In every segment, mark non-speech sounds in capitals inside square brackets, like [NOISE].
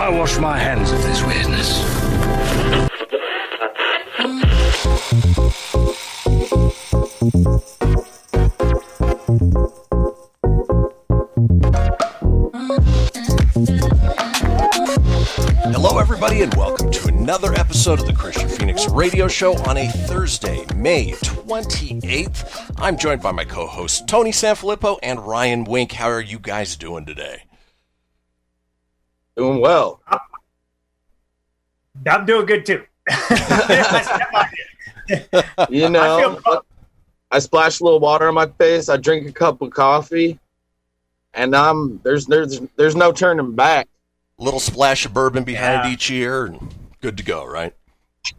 I wash my hands of this weirdness. Hello, everybody, and welcome to another episode of the Kristian Fenix Radio Show on a Thursday, May 28th. I'm joined by my co hosts, Tony Sanfilippo and Ryan Wink. How are you guys doing today? Doing well. I'm doing good too. [LAUGHS] You know, feel- I, splash a little water on my face. I drink a cup of coffee, and I'm there's there's there's no turning back. little splash of bourbon behind Yeah. each ear, and good to go, right?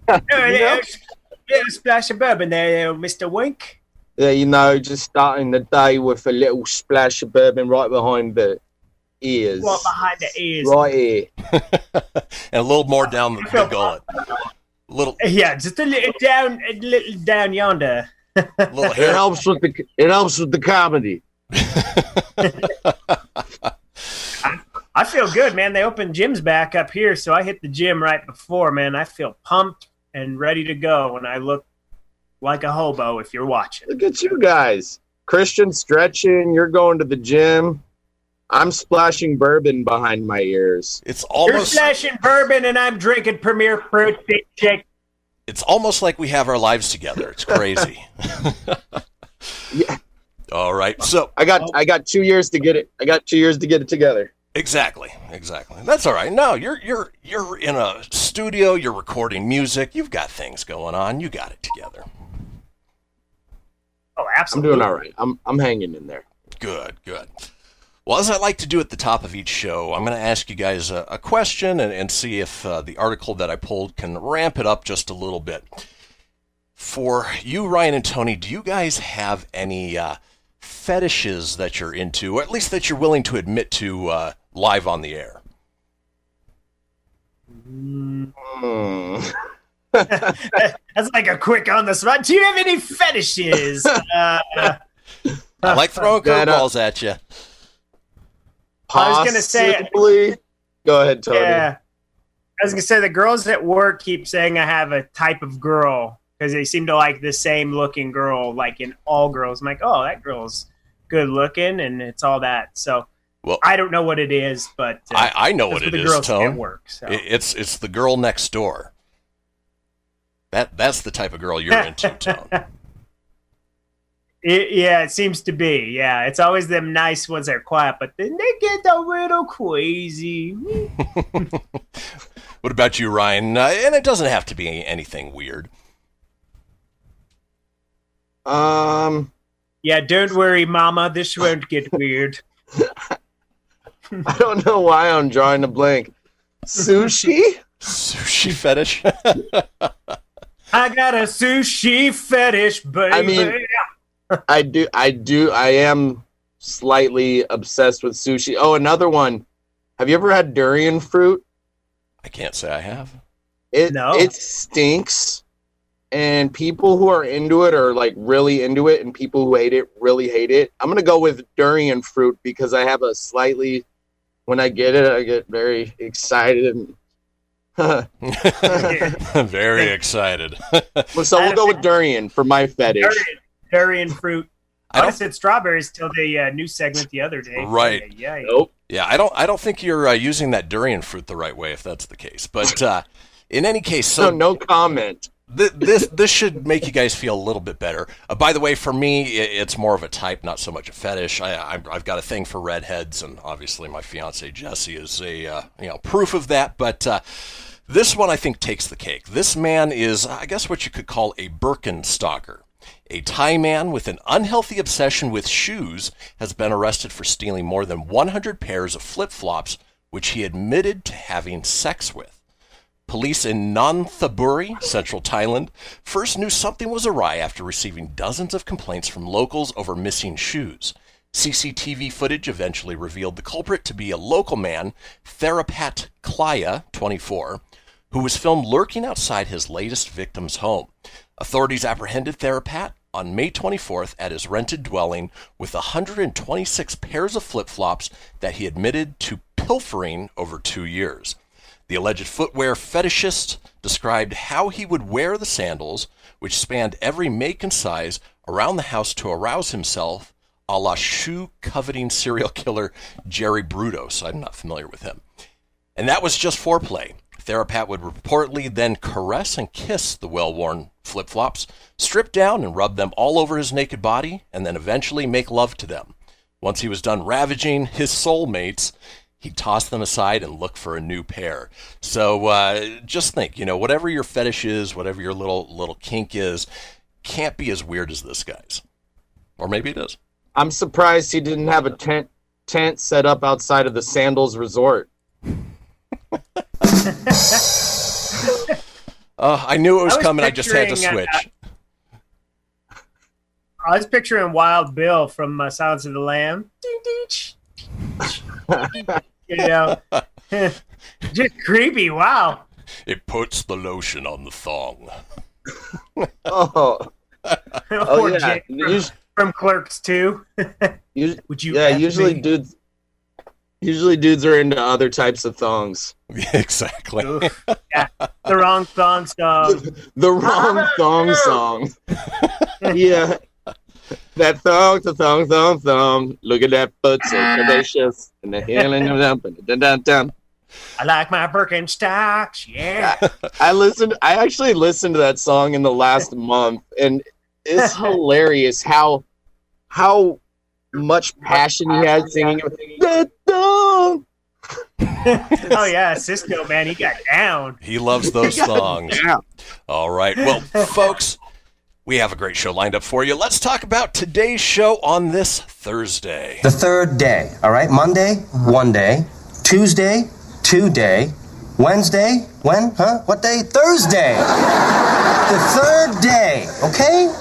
yeah, yeah, [LAUGHS] yeah, splash of bourbon there, Mr. Wink. Yeah, you know, just starting the day with a little splash of bourbon right behind the ears, Right behind the ears. right here. [LAUGHS] and a little more down the, the gullet. Little, Yeah, just a little down, a little down yonder. [LAUGHS] little It helps with the it helps with the comedy. [LAUGHS] I feel good, man. They opened gyms back up here, so I hit the gym right before, man. I feel pumped and ready to go, and I look like a hobo if you're watching. Look at you guys, Kristian stretching. You're going to the gym. I'm splashing bourbon behind my ears. It's almost You're almost, splashing bourbon, and I'm drinking Premier Fruit Shake. it's almost like we have our lives together. It's crazy. [LAUGHS] [LAUGHS] Yeah. All right, so I got I got two years to get it. I got two years to get it together. Exactly, exactly. That's all right. No, you're you're you're in a studio. You're recording music. You've got things going on. You got it together. Oh, absolutely. I'm doing all right. I'm I'm hanging in there. Good, good. Well, as I like to do at the top of each show, I'm going to ask you guys a, a question and, and see if uh, the article that I pulled can ramp it up just a little bit. For you, Ryan and Tony, do you guys have any uh, fetishes that you're into, or at least that you're willing to admit to uh, live on the air? Hmm. [LAUGHS] That's like a quick on the spot. Do you have any fetishes? [LAUGHS] uh, I like throwing That, curveballs at you. I was gonna say- Go ahead, Tony. Yeah. I was gonna say the girls at work keep saying I have a type of girl because they seem to like the same looking girl, like in all girls. I'm like, oh, that girl's good looking, and it's all that. So Well- I don't know what it is, but uh, I, I know what it the is, girls say at Tone. work. So I- It's it's the girl next door. That that's the type of girl you're into, [LAUGHS] Tone. It- yeah, it seems to be. Yeah, it's always them nice ones that are quiet, but then they get a little crazy. [LAUGHS] What about you, Ryan? Uh, and it doesn't have to be anything weird. Um, Yeah, don't worry, Mama. This won't get weird. [LAUGHS] I don't know why I'm drawing a blank. Sushi? Sushi fetish. [LAUGHS] I got a sushi fetish, baby. I mean- I do. I do. I am slightly obsessed with sushi. Oh, another one. Have you ever had durian fruit? I can't say I have. It No. it stinks, and people who are into it are like really into it, and people who hate it really hate it. I'm gonna go with durian fruit because I have a slightly. When I get it, I get very excited. And [LAUGHS] Very excited. [LAUGHS] so we'll go with durian for my fetish. durian, durian fruit. I I don't. have said strawberries till the uh, new segment the other day. Right. Yeah. Nope. Yeah, I don't. I don't think you're uh, using that durian fruit the right way if that's the case. But uh, in any case, so So no comment. th- this this should make you guys feel a little bit better. Uh, by the way, for me, i it's more of a type, not so much a fetish. I, I, I've got a thing for redheads, and obviously my fiance Jessie is a uh, you know proof of that. But uh, this one I think takes the cake. This man is, I guess, what you could call a Birkenstocker. A Thai man with an unhealthy obsession with shoes has been arrested for stealing more than 100 pairs of flip flops, which he admitted to having sex with. Police in Nonthaburi, central Thailand, first knew something was awry after receiving dozens of complaints from locals over missing shoes. CCTV footage eventually revealed the culprit to be a local man, Therapat Klaya, 24, who was filmed lurking outside his latest victim's home. Authorities apprehended Therapat on May 24th at his rented dwelling with 126 pairs of flip flops that he admitted to pilfering over two years. The alleged footwear fetishist described how he would wear the sandals, which spanned every make and size, around the house to arouse himself, a la shoe coveting serial killer Jerry Brudos. I'm not familiar with him. And that was just foreplay. Therapat would reportedly then caress and kiss the well worn flip flops, strip down and rub them all over his naked body, and then eventually make love to them. Once he was done ravaging his soulmates, he'd toss them aside and look for a new pair. So uh, just think, you know, whatever your fetish is, whatever your little little kink is, can't be as weird as this guy's. Or maybe it is. I'm surprised he didn't have a tent tent set up outside of the Sandals Resort. [LAUGHS] Uh, I knew it was, I was coming. I just had to picturing, uh, switch. I was picturing Wild Bill from uh, Silence of the Lamb. you know, [LAUGHS] just creepy. Wow. It puts the lotion on the thong. [LAUGHS] Oh, oh yeah. From, Us- from Clerks too. us- Would you? yeah, usually me? dudes. Usually dudes are into other types of thongs. [LAUGHS] exactly. [LAUGHS] Yeah, the wrong thong song. [LAUGHS] The wrong ah! thong song. yeah. That thong, the thong, thong, thong. Look at that foot, so ah. curvaceous. And the healing of them. Dun, dun, dun. I like my Birkenstocks. Yeah. I listened. I actually listened to that song in the last month, and it's hilarious how how much passion he had singing. That thong. [LAUGHS] oh yeah, Sisqó man, he got down. He loves those thongs. Yeah. All right. Well, [LAUGHS] folks, we have a great show lined up for you. Let's talk about today's show on this Thursday. The third day, all right? Monday, one day. Tuesday, two day. Wednesday, when? Huh? What day? Thursday. the third day, okay?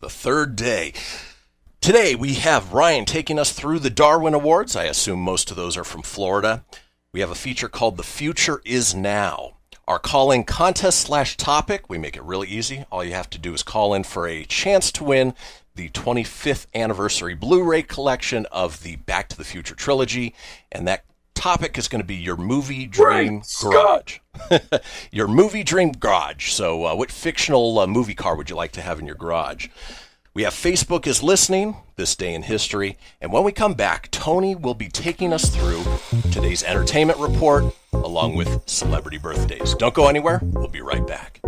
The third day. Today, we have Ryan taking us through the Darwin Awards. I assume most of those are from Florida. We have a feature called The Future Is Now. Our call in contest slash topic, we make it really easy. All you have to do is call in for a chance to win the 25th anniversary Blu ray collection of the Back to the Future trilogy. And that topic is going to be your movie dream garage. [LAUGHS] your movie dream garage. So, uh, what fictional uh, movie car would you like to have in your garage? We have Facebook is listening, this day in history, and when we come back, Tony will be taking us through today's entertainment report along with celebrity birthdays. Don't go anywhere, we'll be right back.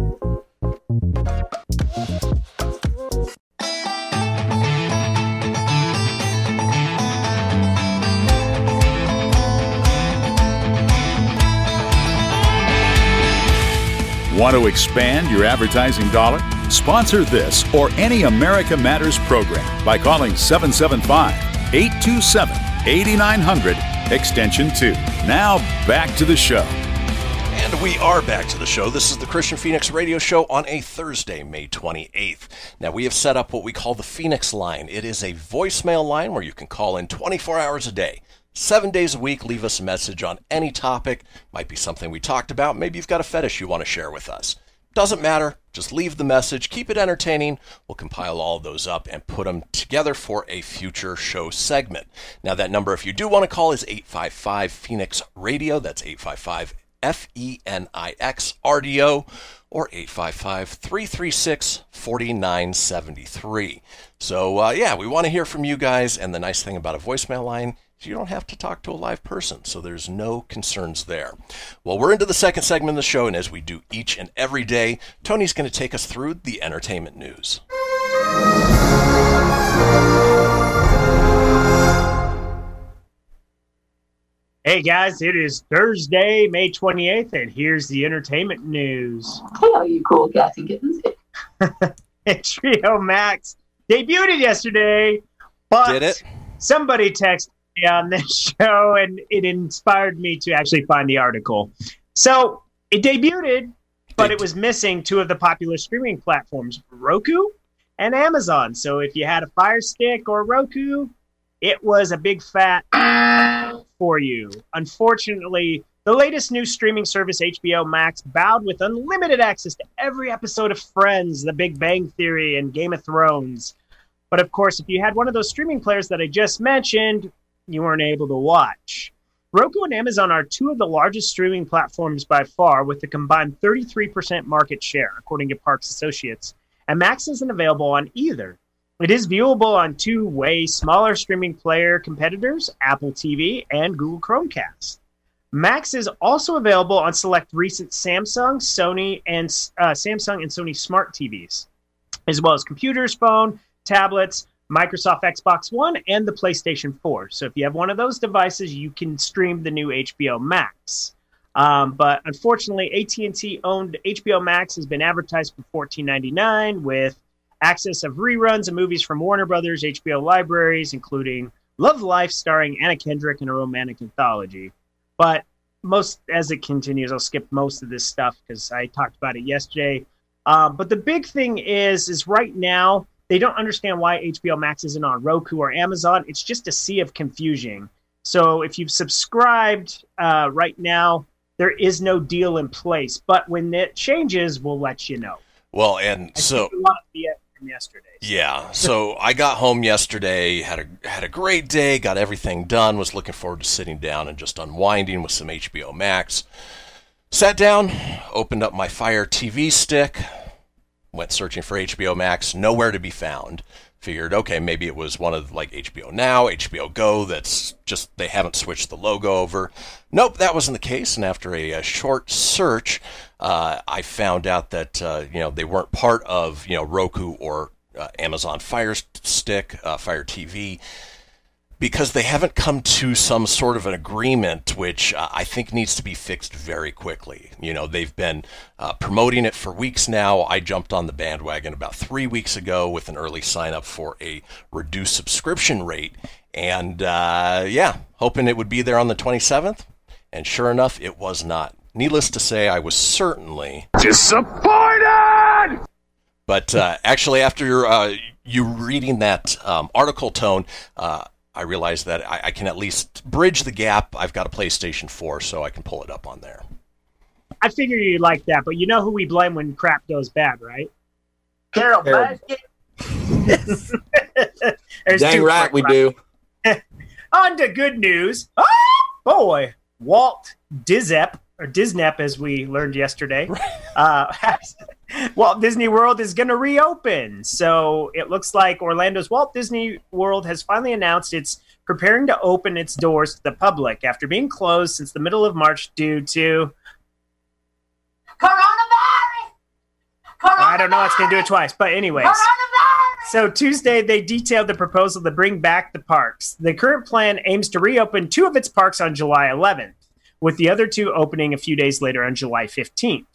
Want to expand your advertising dollar? Sponsor this or any America Matters program by calling 775 827 8900 extension 2. Now back to the show. And we are back to the show. This is the Kristian Fenix radio show on a Thursday, May 28th. Now, we have set up what we call the Fenix line. It is a voicemail line where you can call in 24 hours a day. Seven days a week, leave us a message on any topic. Might be something we talked about. Maybe you've got a fetish you want to share with us. Doesn't matter. Just leave the message. Keep it entertaining. We'll compile all those up and put them together for a future show segment. Now, that number, if you do want to call, is 855 Fenix Radio. That's 855 F E N I X R D O or 855 336 4973. So, uh, yeah, we want to hear from you guys. And the nice thing about a voicemail line, you don't have to talk to a live person, so there's no concerns there. Well, we're into the second segment of the show, and as we do each and every day, Tony's going to take us through the entertainment news. Hey guys, it is Thursday, May 28th, and here's the entertainment news. Hey, all you cool gassy kittens. [LAUGHS] [LAUGHS] HBO Max debuted yesterday, but Did it? somebody texted me on this [LAUGHS] show and it inspired me to actually find the article. So it debuted, but it was missing two of the popular streaming platforms, Roku and Amazon. So if you had a Fire Stick or Roku, it was a big fat [COUGHS] for you. Unfortunately, the latest new streaming service, HBO Max, bowed with unlimited access to every episode of Friends, The Big Bang Theory, and Game of Thrones. But of course, if you had one of those streaming players that I just mentioned, you weren't able to watch. Roku and Amazon are two of the largest streaming platforms by far, with a combined 33% market share, according to Parks Associates. And Max isn't available on either. It is viewable on two way smaller streaming player competitors, Apple TV and Google Chromecast. Max is also available on select recent Samsung, Sony, and uh, Samsung and Sony smart TVs, as well as computers, phone, tablets, Microsoft Xbox One, and the PlayStation 4. So if you have one of those devices, you can stream the new HBO Max. Um, but unfortunately, AT&T owned HBO Max has been advertised for $14.99 with access of reruns of movies from Warner Brothers HBO libraries, including Love Life, starring Anna Kendrick in a romantic anthology. But most as it continues, I'll skip most of this stuff because I talked about it yesterday. Uh, but the big thing is, is right now they don't understand why HBO Max isn't on Roku or Amazon. It's just a sea of confusion. So if you've subscribed uh, right now, there is no deal in place. But when it changes, we'll let you know. Well, and so lot from yesterday. Yeah, so [LAUGHS] I got home yesterday, had a had a great day, got everything done, was looking forward to sitting down and just unwinding with some HBO Max. Sat down, opened up my Fire TV stick, went searching for HBO Max, nowhere to be found. Figured, okay, maybe it was one of like HBO Now, HBO Go that's just they haven't switched the logo over. Nope, that wasn't the case. And after a, a short search, uh, I found out that uh, you know they weren't part of you know Roku or uh, Amazon Fire Stick, uh, Fire TV, because they haven't come to some sort of an agreement, which uh, I think needs to be fixed very quickly. You know, they've been uh, promoting it for weeks now. I jumped on the bandwagon about three weeks ago with an early sign up for a reduced subscription rate, and uh, yeah, hoping it would be there on the 27th. And sure enough, it was not. Needless to say, I was certainly Disappointed! but uh, actually, after uh, you reading that um, article tone, uh, I realized that I, I can at least bridge the gap. I've got a PlayStation 4, so I can pull it up on there. I figure you'd like that, but you know who we blame when crap goes bad, right? Carol Carol. [LAUGHS] There's Dang right we do. [LAUGHS] On to good news. Oh, boy. Walt Dizep, or Disney, as we learned yesterday, uh, [LAUGHS] Walt Disney World is going to reopen. So it looks like Orlando's Walt Disney World has finally announced it's preparing to open its doors to the public after being closed since the middle of March due to. Coronavirus! I don't know. It's going to do it twice. But, anyways. So Tuesday, they detailed the proposal to bring back the parks. The current plan aims to reopen two of its parks on July 11th, with the other two opening a few days later on July 15th.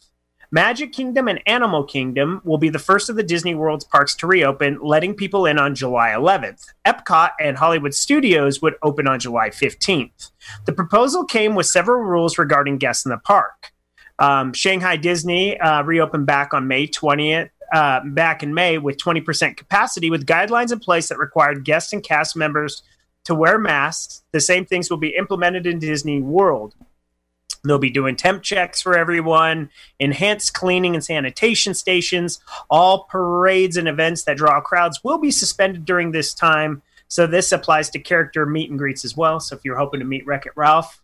Magic Kingdom and Animal Kingdom will be the first of the Disney World's parks to reopen, letting people in on July 11th. Epcot and Hollywood Studios would open on July 15th. The proposal came with several rules regarding guests in the park. Um, Shanghai Disney uh, reopened back on May 20th, uh, back in May with 20% capacity, with guidelines in place that required guests and cast members to wear masks. The same things will be implemented in Disney World. They'll be doing temp checks for everyone, enhanced cleaning and sanitation stations. All parades and events that draw crowds will be suspended during this time. So this applies to character meet and greets as well. So if you're hoping to meet Wreck It Ralph,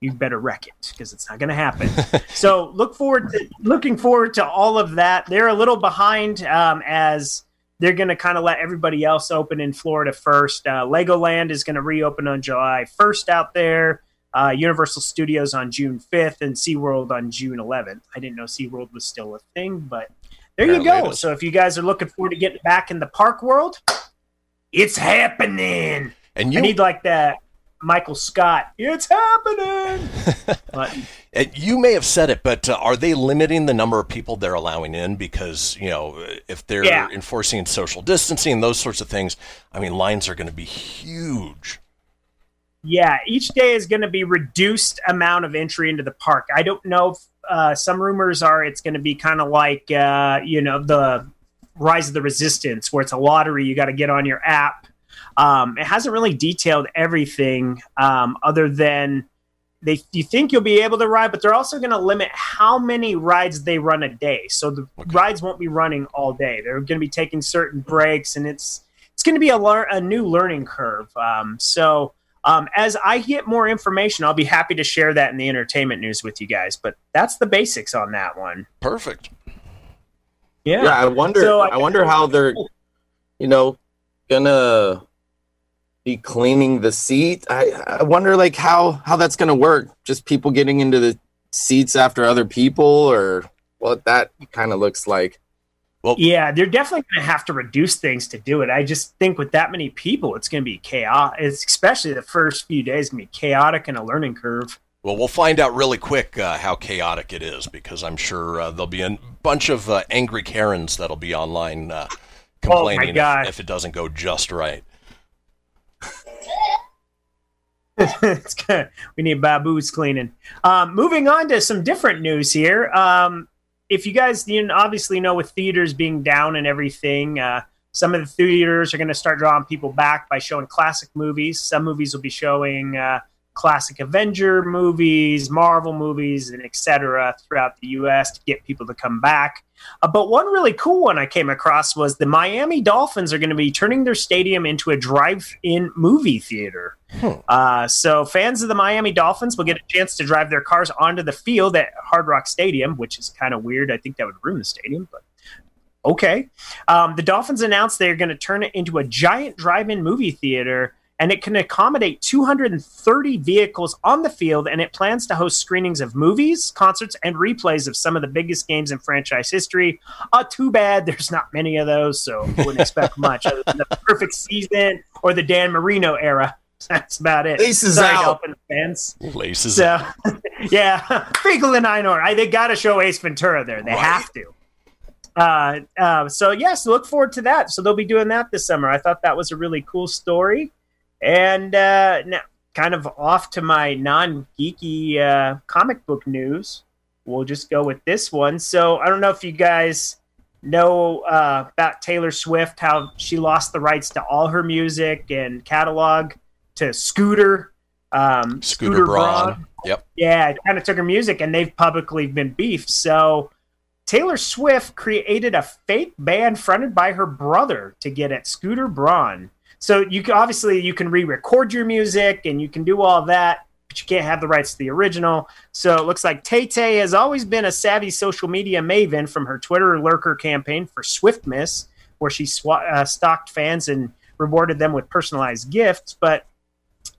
you better wreck it because it's not going to happen. [LAUGHS] so look forward to looking forward to all of that. They're a little behind um, as they're going to kind of let everybody else open in Florida first. Uh, Legoland is going to reopen on July 1st out there. Uh, Universal Studios on June 5th and SeaWorld on June 11th. I didn't know SeaWorld was still a thing, but there you Apparently go. So if you guys are looking forward to getting back in the park world, it's happening. And you I need like that Michael Scott. It's happening. [LAUGHS] but you may have said it, but uh, are they limiting the number of people they're allowing in? Because you know, if they're Yeah. enforcing social distancing and those sorts of things, I mean, lines are going to be huge. Yeah, each day is going to be reduced amount of entry into the park. I don't know. If, uh, some rumors are it's going to be kind of like uh, you know the Rise of the Resistance, where it's a lottery. You got to get on your app. Um, it hasn't really detailed everything um, other than they you think you'll be able to ride, but they're also going to limit how many rides they run a day. So the rides won't be running all day. They're going to be taking certain breaks, and it's it's going to be a, lear- a new learning curve. Um, so um, as I get more information, I'll be happy to share that in the entertainment news with you guys. But that's the basics on that one. Perfect. Yeah. Yeah, I wonder. So I, wonder how they're, you know, gonna be cleaning the seat. I I wonder like how how that's gonna work. Just people getting into the seats after other people, or what that kind of looks like. Yeah, they're definitely going to have to reduce things to do it. I just think with that many people, it's going to be chaos. It's especially the first few days going to be chaotic and a learning curve. Well, we'll find out really quick uh, how chaotic it is because I'm sure uh, there'll be a bunch of uh, angry Karens that'll be online uh, complaining God. if, if it doesn't go just right. [LAUGHS] We need baboos cleaning. Um, moving on to some different news here. Um, if you guys you obviously know with theaters being down and everything, uh, some of the theaters are going to start drawing people back by showing classic movies. Some movies will be showing uh, classic Avenger movies, Marvel movies, and etc. throughout the U.S. to get people to come back. Uh, but one really cool one I came across was the Miami Dolphins are going to be turning their stadium into a drive-in movie theater. Uh, so fans of the Miami Dolphins will get a chance to drive their cars onto the field at Hard Rock Stadium, which is kind of weird. I think that would ruin the stadium, but okay. Um, the Dolphins announced they're going to turn it into a giant drive-in movie theater, and it can accommodate 230 vehicles on the field. And it plans to host screenings of movies, concerts, and replays of some of the biggest games in franchise history. Uh, too bad there's not many of those, so I wouldn't [LAUGHS] expect much other than the perfect season or the Dan Marino era. [LAUGHS] That's about it. Laces Sorry, out. Dolphin fans. Laces So, [LAUGHS] yeah, Finkel and Einhorn. I, they got to show Ace Ventura there. They have to. Uh, uh, so yes, look forward to that. So they'll be doing that this summer. I thought that was a really cool story. And uh, now, kind of off to my non-geeky uh, comic book news. We'll just go with this one. So I don't know if you guys know uh, about Taylor Swift, how she lost the rights to all her music and catalog to Scooter. Um, Scooter Braun. Yep. yeah, it kind of took her music, and they've publicly been beefed. So Taylor Swift created a fake band fronted by her brother to get at Scooter Braun. So you can, obviously you can re-record your music and you can do all that, but you can't have the rights to the original. So it looks like Tay Tay has always been a savvy social media maven from her Twitter lurker campaign for Swiftmas, where she swa- uh, stalked fans and rewarded them with personalized gifts. But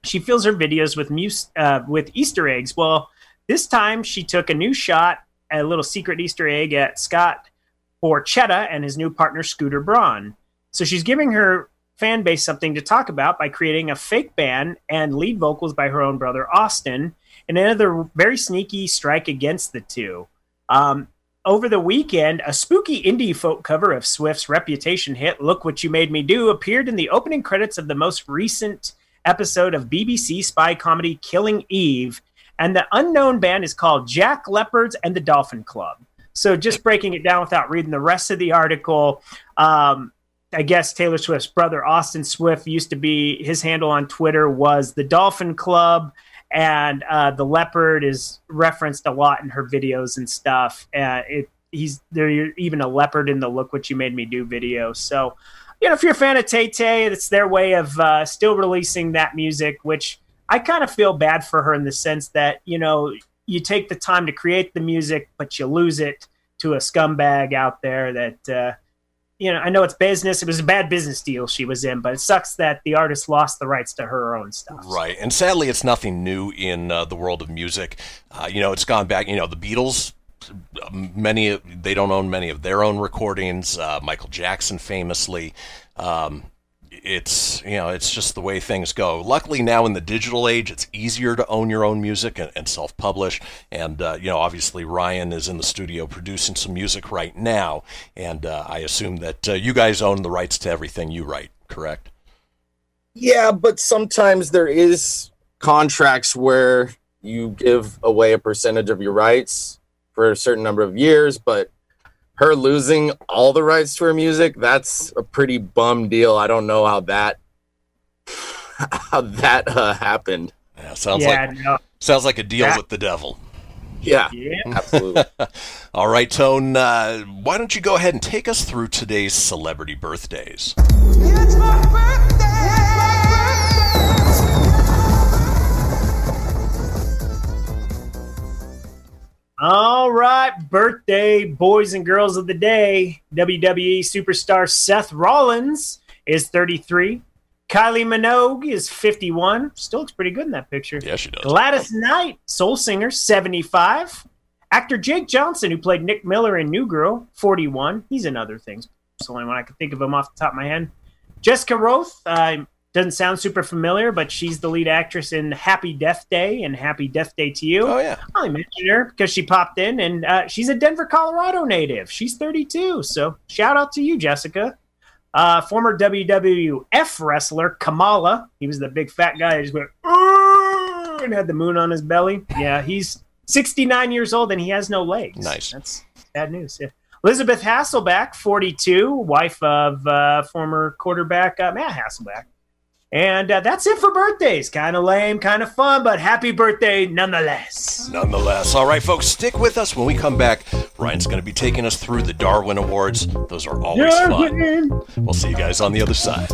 she fills her videos with uh, with Easter eggs. Well, this time she took a new shot, a little secret Easter egg at Scott Borchetta and his new partner Scooter Braun. So she's giving her fan base something to talk about by creating a fake band and lead vocals by her own brother Austin, and another very sneaky strike against the two. Um, over the weekend, a spooky indie folk cover of Swift's reputation hit "Look What You Made Me Do" appeared in the opening credits of the most recent episode of BBC spy comedy Killing Eve, and the unknown band is called Jack Leopards and the Dolphin Club. So, just breaking it down without reading the rest of the article, um, I guess Taylor Swift's brother Austin Swift used to be his handle on Twitter was the Dolphin Club, and uh, the leopard is referenced a lot in her videos and stuff. Uh, it he's there even a leopard in the "Look What You Made Me Do" video. So, you know, if you're a fan of Tay Tay, it's their way of uh, still releasing that music, which I kind of feel bad for her in the sense that you know you take the time to create the music, but you lose it to a scumbag out there that. You know, I know it's business. It was a bad business deal she was in, but it sucks that the artist lost the rights to her own stuff. Right, and sadly, it's nothing new in uh, the world of music. Uh, you know, it's gone back. You know, the Beatles, many they don't own many of their own recordings. Uh, Michael Jackson, famously. Um, it's you know it's just the way things go. Luckily now in the digital age, it's easier to own your own music and, and self-publish. And uh, you know obviously Ryan is in the studio producing some music right now, and uh, I assume that uh, you guys own the rights to everything you write, correct? Yeah, but sometimes there is contracts where you give away a percentage of your rights for a certain number of years, but her losing all the rights to her music, that's a pretty bum deal. I don't know how that [LAUGHS] how that uh, happened. Yeah, sounds Yeah, like no. sounds like a deal That- with the devil. Yeah, Yeah. absolutely. [LAUGHS] All right, Tone, uh, why don't you go ahead and take us through today's celebrity birthdays? All right, birthday boys and girls of the day. WWE superstar Seth Rollins is 33. Kylie Minogue is 51. Still looks pretty good in that picture. Yeah, she does. Gladys Knight, soul singer, 75. Actor Jake Johnson, who played Nick Miller in New Girl, 41. He's in other things. It's the only one I can think of him off the top of my head. Jessica Rothe, uh, doesn't sound super familiar, but she's the lead actress in Happy Death Day and Happy Death Day to You. Oh yeah, I mentioned her because she popped in, and uh, she's a Denver, Colorado native. She's 32, so shout out to you, Jessica. Uh, former WWF wrestler Kamala. He was the big fat guy that just went and had the moon on his belly. Yeah, he's 69 years old and he has no legs. Nice. That's bad news. Yeah. Elisabeth Hasselbeck, 42, wife of uh, former quarterback uh, Matt Hasselbeck. And uh, that's it for birthdays. Kind of lame, kind of fun, but happy birthday nonetheless. Nonetheless, all right, folks, stick with us when we come back. Ryan's going to be taking us through the Darwin Awards. Those are always fun. We'll see you guys on the other side.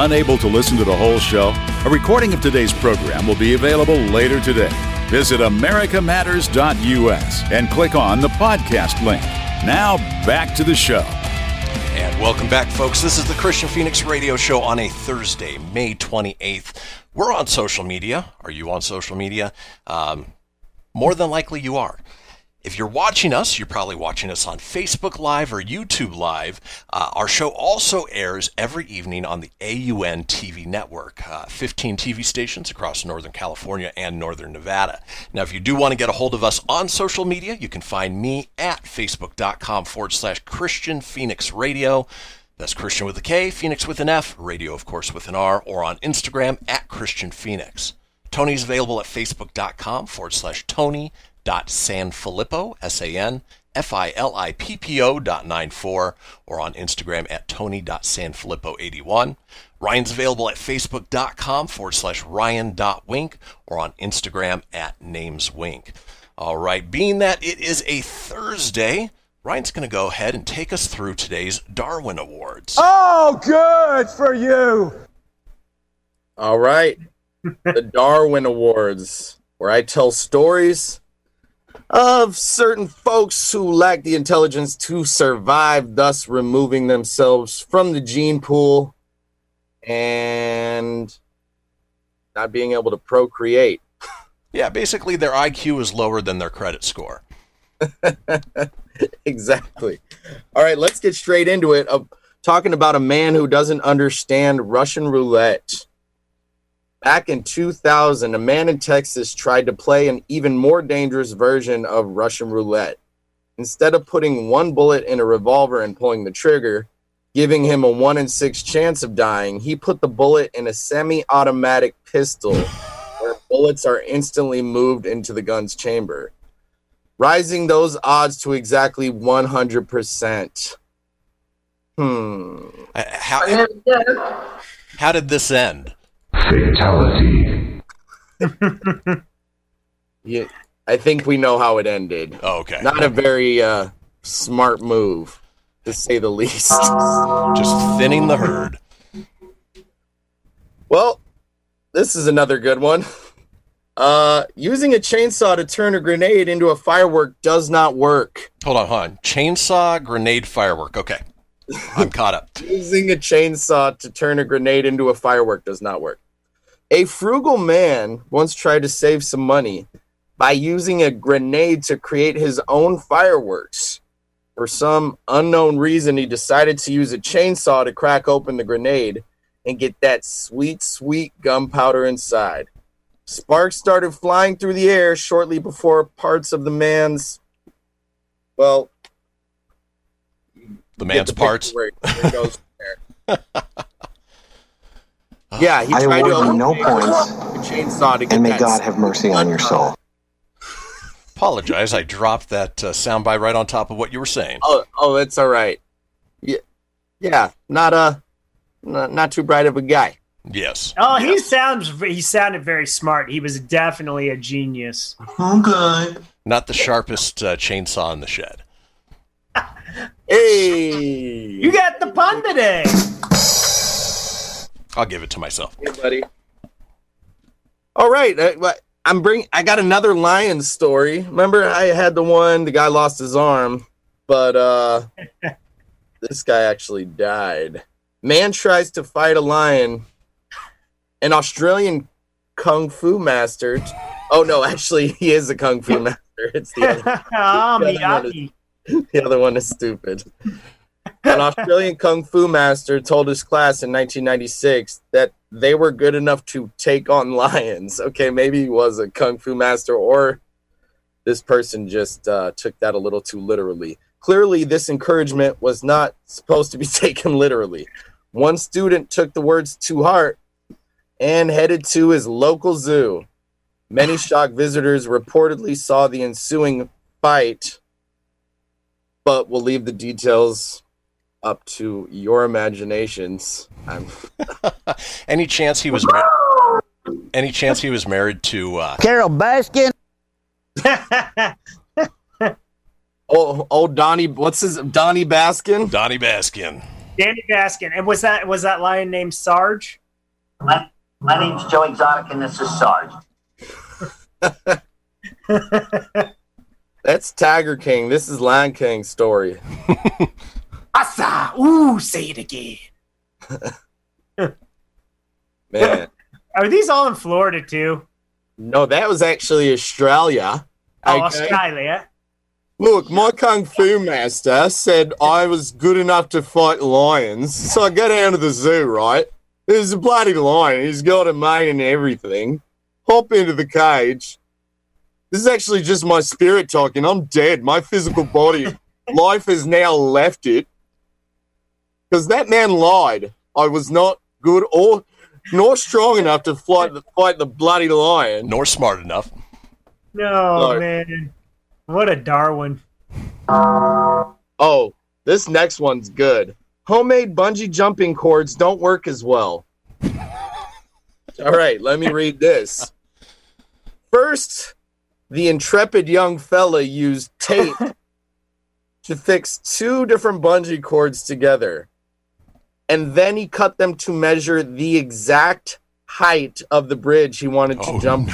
Unable to listen to the whole show? A recording of today's program will be available later today. Visit americamatters.us and click on the podcast link. Now, back to the show. And welcome back, folks. This is the Kristian Fenix Radio Show on a Thursday, May 28th. We're on social media. Are you on social media? Um, more than likely you are. If you're watching us, you're probably watching us on Facebook Live or YouTube Live. Uh, our show also airs every evening on the AUN TV network, uh, 15 TV stations across Northern California and Northern Nevada. Now, if you do want to get a hold of us on social media, you can find me at facebook.com forward slash Kristian Fenix Radio. That's Kristian with a K, Fenix with an F, radio, of course, with an R, or on Instagram at Kristian Fenix. Tony's available at facebook.com forward slash Tony Sanfilippo, S A N F I L I P P O dot nine four, or on Instagram at Tony dot Sanfilippo 81. Ryan's available at facebook.com forward slash Ryan dot Wink, or on Instagram at Names Wink. All right, being that it is a Thursday, Ryan's going to go ahead and take us through today's Darwin Awards. Oh, good for you. All right. [LAUGHS] the Darwin Awards, where I tell stories of certain folks who lack the intelligence to survive, thus removing themselves from the gene pool and not being able to procreate. [LAUGHS] Yeah, basically their IQ is lower than their credit score. [LAUGHS] exactly. All right, let's get straight into it. Of talking about a man who doesn't understand Russian roulette. Back in 2000, a man in Texas tried to play an even more dangerous version of Russian roulette. Instead of putting one bullet in a revolver and pulling the trigger, giving him a one in six chance of dying, he put the bullet in a semi automatic pistol where bullets are instantly moved into the gun's chamber, rising those odds to exactly 100%. Hmm. Uh, How, how did this end? Fatality. [LAUGHS] Yeah, I think we know how it ended. Oh, okay. Not a very uh, smart move, to say the least. Just thinning the herd. Well, this is another good one. Uh, using a chainsaw to turn a grenade into a firework does not work. Hold on, hold on. Chainsaw, grenade, firework. Okay. I'm caught up. [LAUGHS] Using a chainsaw to turn a grenade into a firework does not work. A frugal man once tried to save some money by using a grenade to create his own fireworks. For some unknown reason, he decided to use a chainsaw to crack open the grenade and get that sweet, sweet gunpowder inside. Sparks started flying through the air shortly before parts of the man's, well, The man's the parts. where [LAUGHS] it goes from there. Yeah, he I tried to award you no points, chainsaw to get and may that God have mercy on your soul. [LAUGHS] Apologize. I dropped that uh, soundbite right on top of what you were saying. Oh, oh, it's all right. Yeah, yeah, not a, not, not too bright of a guy. Yes. Oh, he sounds he sounded very smart. He was definitely a genius. Okay. Not the sharpest uh, chainsaw in the shed. [LAUGHS] Hey, You got the pun today. I'll give it to myself. Hey, buddy. All right, uh, what- I'm bring. I got another lion story. Remember, I had the one the guy lost his arm, but uh, [LAUGHS] this guy actually died. Man tries to fight a lion. An Australian kung fu master. Oh no, actually, he is a kung fu [LAUGHS] master. It's the other. oh, [LAUGHS] The other one is- the other one is stupid. An Australian kung fu master told his class in 1996 that they were good enough to take on lions. [LAUGHS] Okay, maybe he was a kung fu master, or this person just uh, took that a little too literally. Clearly, this encouragement was not supposed to be [LAUGHS] taken literally. One student took the words to heart and headed to his local zoo. Many shocked visitors reportedly saw the ensuing fight but we'll leave the details up to your imaginations. I'm [LAUGHS] Any chance he was mar- any chance he was married to uh, Carole Baskin. oh [LAUGHS] old Donnie. What's his Donnie Baskin? Donnie Baskin? Danny Baskin. And was that was that lion named Sarge? My, my name's Joe Exotic, and this is Sarge. [LAUGHS] That's Tiger King. This is Lion King's story. Asa! Ooh, say it again. [LAUGHS] Man, Are these all in Florida too? no, that was actually Australia. Oh, Okay? Australia. Look, my kung fu master said I was good enough to fight lions, so I go down to the zoo, right? There's a bloody lion. He's got a mane and everything. Hop into the cage. This is actually just my spirit talking. I'm dead. My physical body, [LAUGHS] life has now left it. Because that man lied. I was not good or nor strong enough to fight the, fight the bloody lion. Nor smart enough. No, No. man. What a Darwin. Oh, this next one's good. Homemade bungee jumping cords don't work as well. [LAUGHS] All right, let me read this. First, the intrepid young fella used tape [LAUGHS] to fix two different bungee cords together. And then he cut them to measure the exact height of the bridge he wanted to Oh, jump.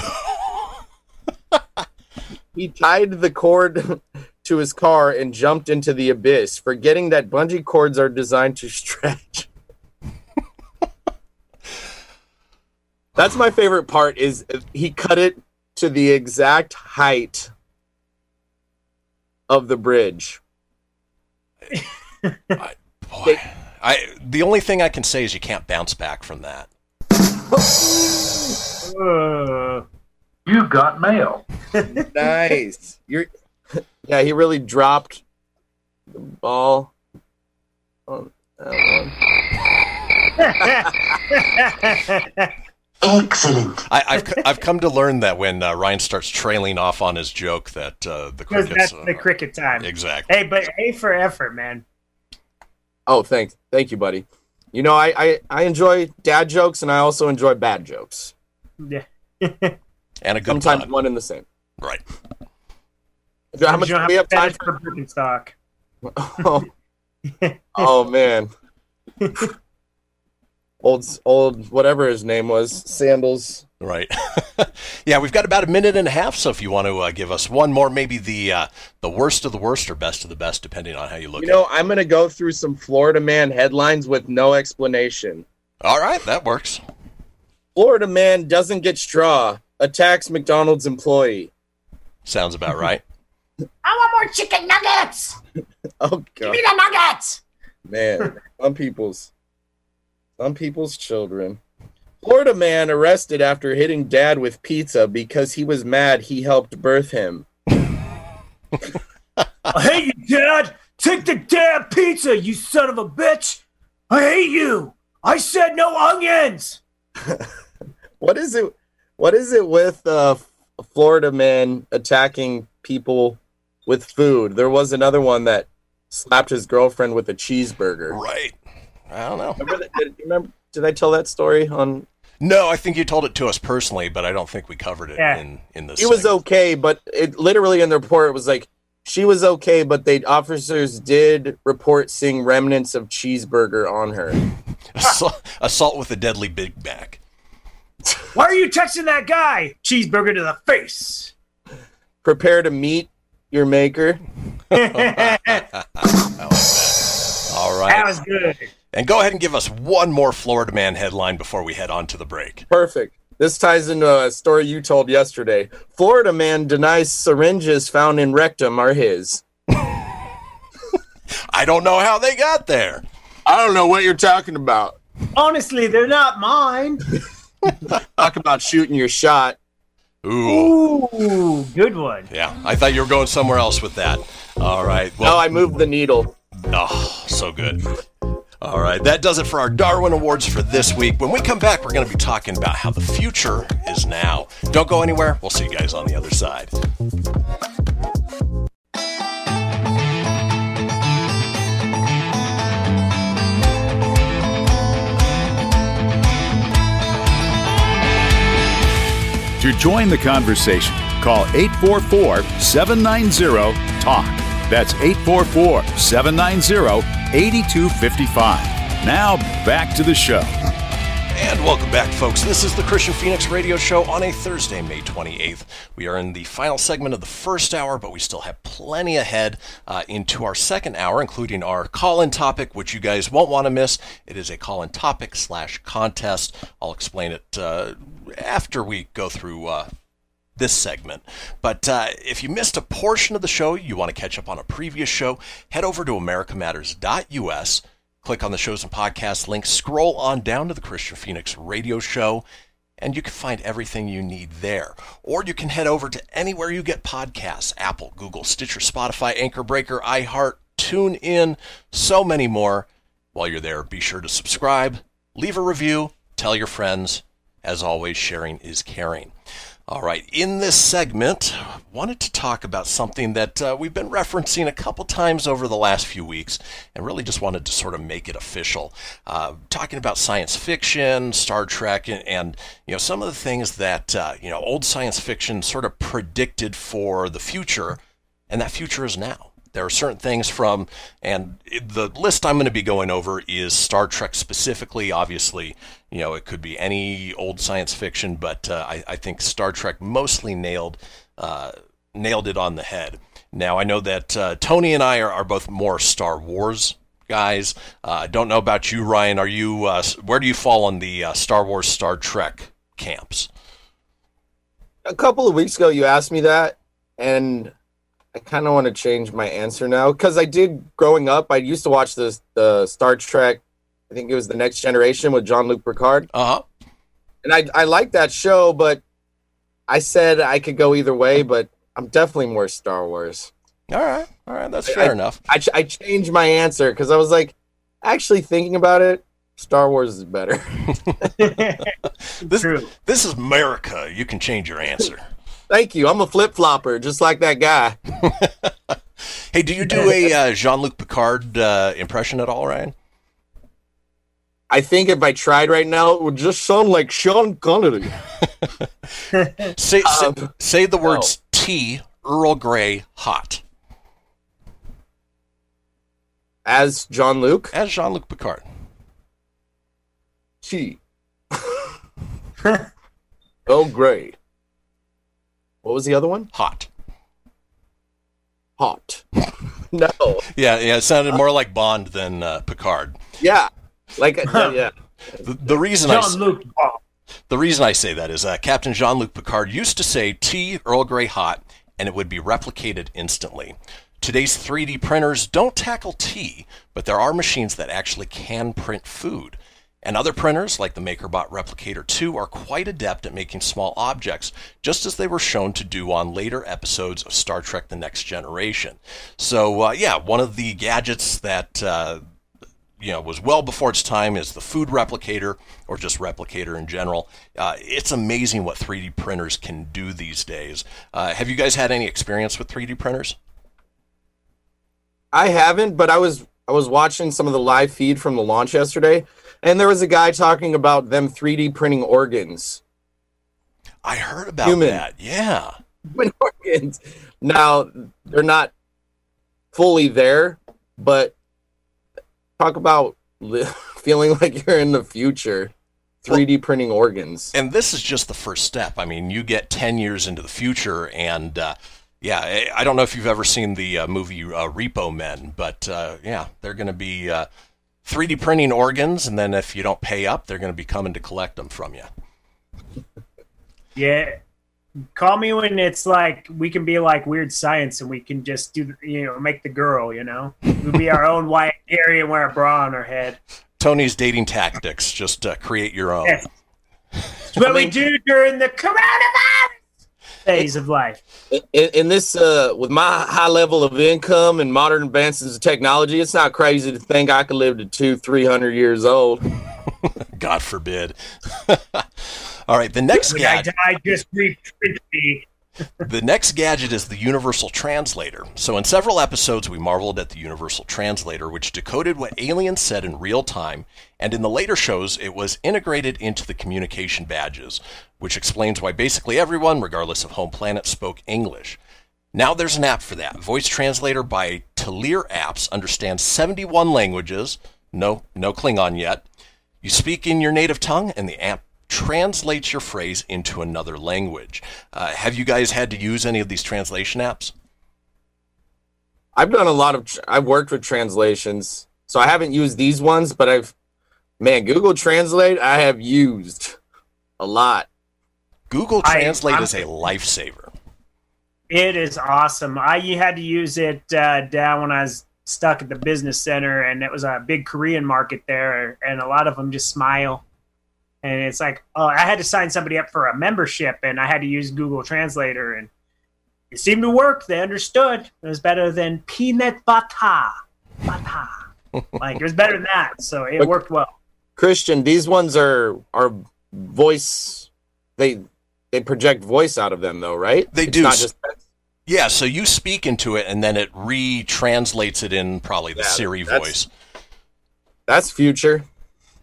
He tied the cord to his car and jumped into the abyss, forgetting that bungee cords are designed to stretch. That's my favorite part is he cut it to the exact height of the bridge. Boy, I the only thing I can say is you can't bounce back from that. Uh, You got mail. [LAUGHS] nice. You're Yeah, he really dropped the ball on that one. Excellent. I, I've c- I've come to learn that when uh, Ryan starts trailing off on his joke, that uh, the Because crickets. that's the cricket time. exactly. Hey, but A for effort, man. Oh, thanks. Thank you, buddy. You know, I, I, I enjoy dad jokes and I also enjoy bad jokes. Yeah. [LAUGHS] And a good Sometimes pun. one and the same. Right. How much do we have time for Birkenstock. [LAUGHS] Oh, oh man. [LAUGHS] old old whatever his name was, Sandals. Right. [LAUGHS] yeah, we've got about a minute and a half. So if you want to uh, give us one more, maybe the uh, the worst of the worst or best of the best, depending on how you look You at know, I'm gonna go through some Florida man headlines with no explanation. All right, that works. Florida man doesn't get straw, attacks McDonald's employee. Sounds about right. [LAUGHS] I want more chicken nuggets. [LAUGHS] Oh Give me the nuggets. man, some people's some people's children. Florida man arrested after hitting dad with pizza because he was mad he helped birth him. I hate you, Dad. Take the damn pizza, you son of a bitch. I hate you. I said no onions. [LAUGHS] What is it? What is it with uh, Florida man attacking people with food? There was another one that slapped his girlfriend with a cheeseburger. Right. I don't know. Remember, that, did, remember? Did I tell that story on? No, I think you told it to us personally, but I don't think we covered it Yeah. in in this. It was okay, but it literally in the report it was like she was okay, but they officers did report seeing remnants of cheeseburger on her. [LAUGHS] assault, assault with a deadly Big Mac. Why are you texting that guy? Cheeseburger to the face. Prepare to meet your maker. [LAUGHS] [LAUGHS] All right. That was good. And go ahead and give us one more Florida man headline before we head on to the break. Perfect. This ties into a story you told yesterday. Florida man denies syringes found in rectum are his. [LAUGHS] I don't know how they got there. I don't know what you're talking about. Honestly, they're not mine. [LAUGHS] Talk about shooting your shot. Ooh. Ooh, good one. Yeah, I thought you were going somewhere else with that. All right. No, I moved the needle. Oh, so good. All right, that does it for our Darwin Awards for this week. When we come back, we're going to be talking about how the future is now. Don't go anywhere. We'll see you guys on the other side. To join the conversation, call 844 790 TALK. That's 844 790 8255. Now back to the show. And welcome back, folks. This is the Kristian Fenix Radio Show on a Thursday, May 28th. We are in the final segment of the first hour, but we still have plenty ahead uh, into our second hour, including our call-in topic, which you guys won't want to miss. It is a call-in topic slash contest. I'll explain it uh, after we go through uh, this segment. But uh, if you missed a portion of the show, you want to catch up on a previous show, head over to americamatters.us, click on the shows and podcasts link, scroll on down to the Kristian Fenix radio show, and you can find everything you need there. Or you can head over to anywhere you get podcasts Apple, Google, Stitcher, Spotify, Anchor Breaker, iHeart, Tune In, so many more. While you're there, be sure to subscribe, leave a review, tell your friends. As always, sharing is caring. All right, in this segment, wanted to talk about something that uh, we've been referencing a couple times over the last few weeks, and really just wanted to sort of make it official. Uh, talking about science fiction, Star Trek, and, and you know some of the things that uh, you know old science fiction sort of predicted for the future, and that future is now. There are certain things from, and the list I'm going to be going over is Star Trek specifically. Obviously, you know, it could be any old science fiction, but uh, I, I think Star Trek mostly nailed uh, nailed it on the head. Now, I know that uh, Tony and I are, are both more Star Wars guys. Uh, I don't know about you, Ryan. Are you uh, where do you fall on the uh, Star Wars, Star Trek camps? A couple of weeks ago, you asked me that, and I kind of want to change my answer now because I did growing up. I used to watch the the Star Trek. I think it was the Next Generation with Jean Luc Picard. Uh huh. And I I liked that show, but I said I could go either way. But I'm definitely more Star Wars. All right, all right, that's fair I- enough. I ch- I changed my answer because I was like, actually thinking about it, Star Wars is better. [LAUGHS] [LAUGHS] This this is America. You can change your answer. [LAUGHS] Thank you. I'm a flip flopper, just like that guy. [LAUGHS] Hey, do you do a uh, Jean Luc Picard uh, impression at all, Ryan? I think if I tried right now, it would just sound like Sean Connery. [LAUGHS] Say say, Um, say the words tea, Earl Grey, hot. As John Luke? As Jean Luc Picard. Tea. [LAUGHS] Earl great. What was the other one? Hot. Hot. [LAUGHS] no. Yeah, yeah. It sounded more like Bond than uh, Picard. Yeah. Like, uh, yeah. [LAUGHS] The, the reason I s- Jean-Luc Bond. the reason I say that is uh, Captain Jean Luc Picard used to say tea Earl Grey hot, and it would be replicated instantly. Today's 3D printers don't tackle tea, but there are machines that actually can print food. And other printers, like the MakerBot Replicator 2, are quite adept at making small objects, just as they were shown to do on later episodes of Star Trek The Next Generation. So, uh, yeah, one of the gadgets that uh, you know was well before its time is the food replicator or just replicator in general. Uh, it's amazing what 3D printers can do these days. Uh, have you guys had any experience with 3D printers? I haven't, but I was I was watching some of the live feed from the launch yesterday, and there was a guy talking about them 3D printing organs. I heard about Human. that. Yeah. Human [LAUGHS] organs. Now they're not fully there, but talk about li- [LAUGHS] feeling like you're in the future. 3D printing organs. And this is just the first step. I mean, you get 10 years into the future, and uh, yeah, I- I don't know if you've ever seen the uh, movie uh, Repo Men, but uh, yeah, they're going to be uh, 3D printing organs, and then if you don't pay up, they're going to be coming to collect them from you. Yeah. Call me when it's like we can be like weird science and we can just do you know make the girl you know we'll be our own white area and wear a bra on our head. Tony's dating tactics. Just uh, create your own. Yes. It's what we do during the coronavirus phase of life. in, in this uh with my high level of income and modern advances of technology it's not crazy to think i could live to two three hundred years old [LAUGHS] God forbid. [LAUGHS] All right, the next When I gadget. just reprint me. [LAUGHS] The next gadget is the Universal Translator. So, in several episodes, we marveled at the Universal Translator, which decoded what aliens said in real time, and in the later shows, it was integrated into the communication badges, which explains why basically everyone, regardless of home planet, spoke English. Now there's an app for that. Voice Translator by Talir Apps understands 71 languages. No, no Klingon yet. You speak in your native tongue, and the app translates your phrase into another language. Uh, have you guys had to use any of these translation apps? i've done a lot of tr- i've worked with translations so i haven't used these ones but i've man google translate i have used a lot Google Translate I'm- is a lifesaver. It is awesome. I had to use it uh, down when I was stuck at the business center, and it was a big Korean market there, and a lot of them just smile. And it's like, oh, I had to sign somebody up for a membership, and I had to use Google Translator, and it seemed to work. They understood. It was better than peanut butter, butter. [LAUGHS] like it was better than that, so it worked well. Kristian these ones are are voice they they project voice out of them though right They It's do. not just Yeah, so you speak into it, and then it retranslates it in probably the Yeah, Siri that's- voice. that's future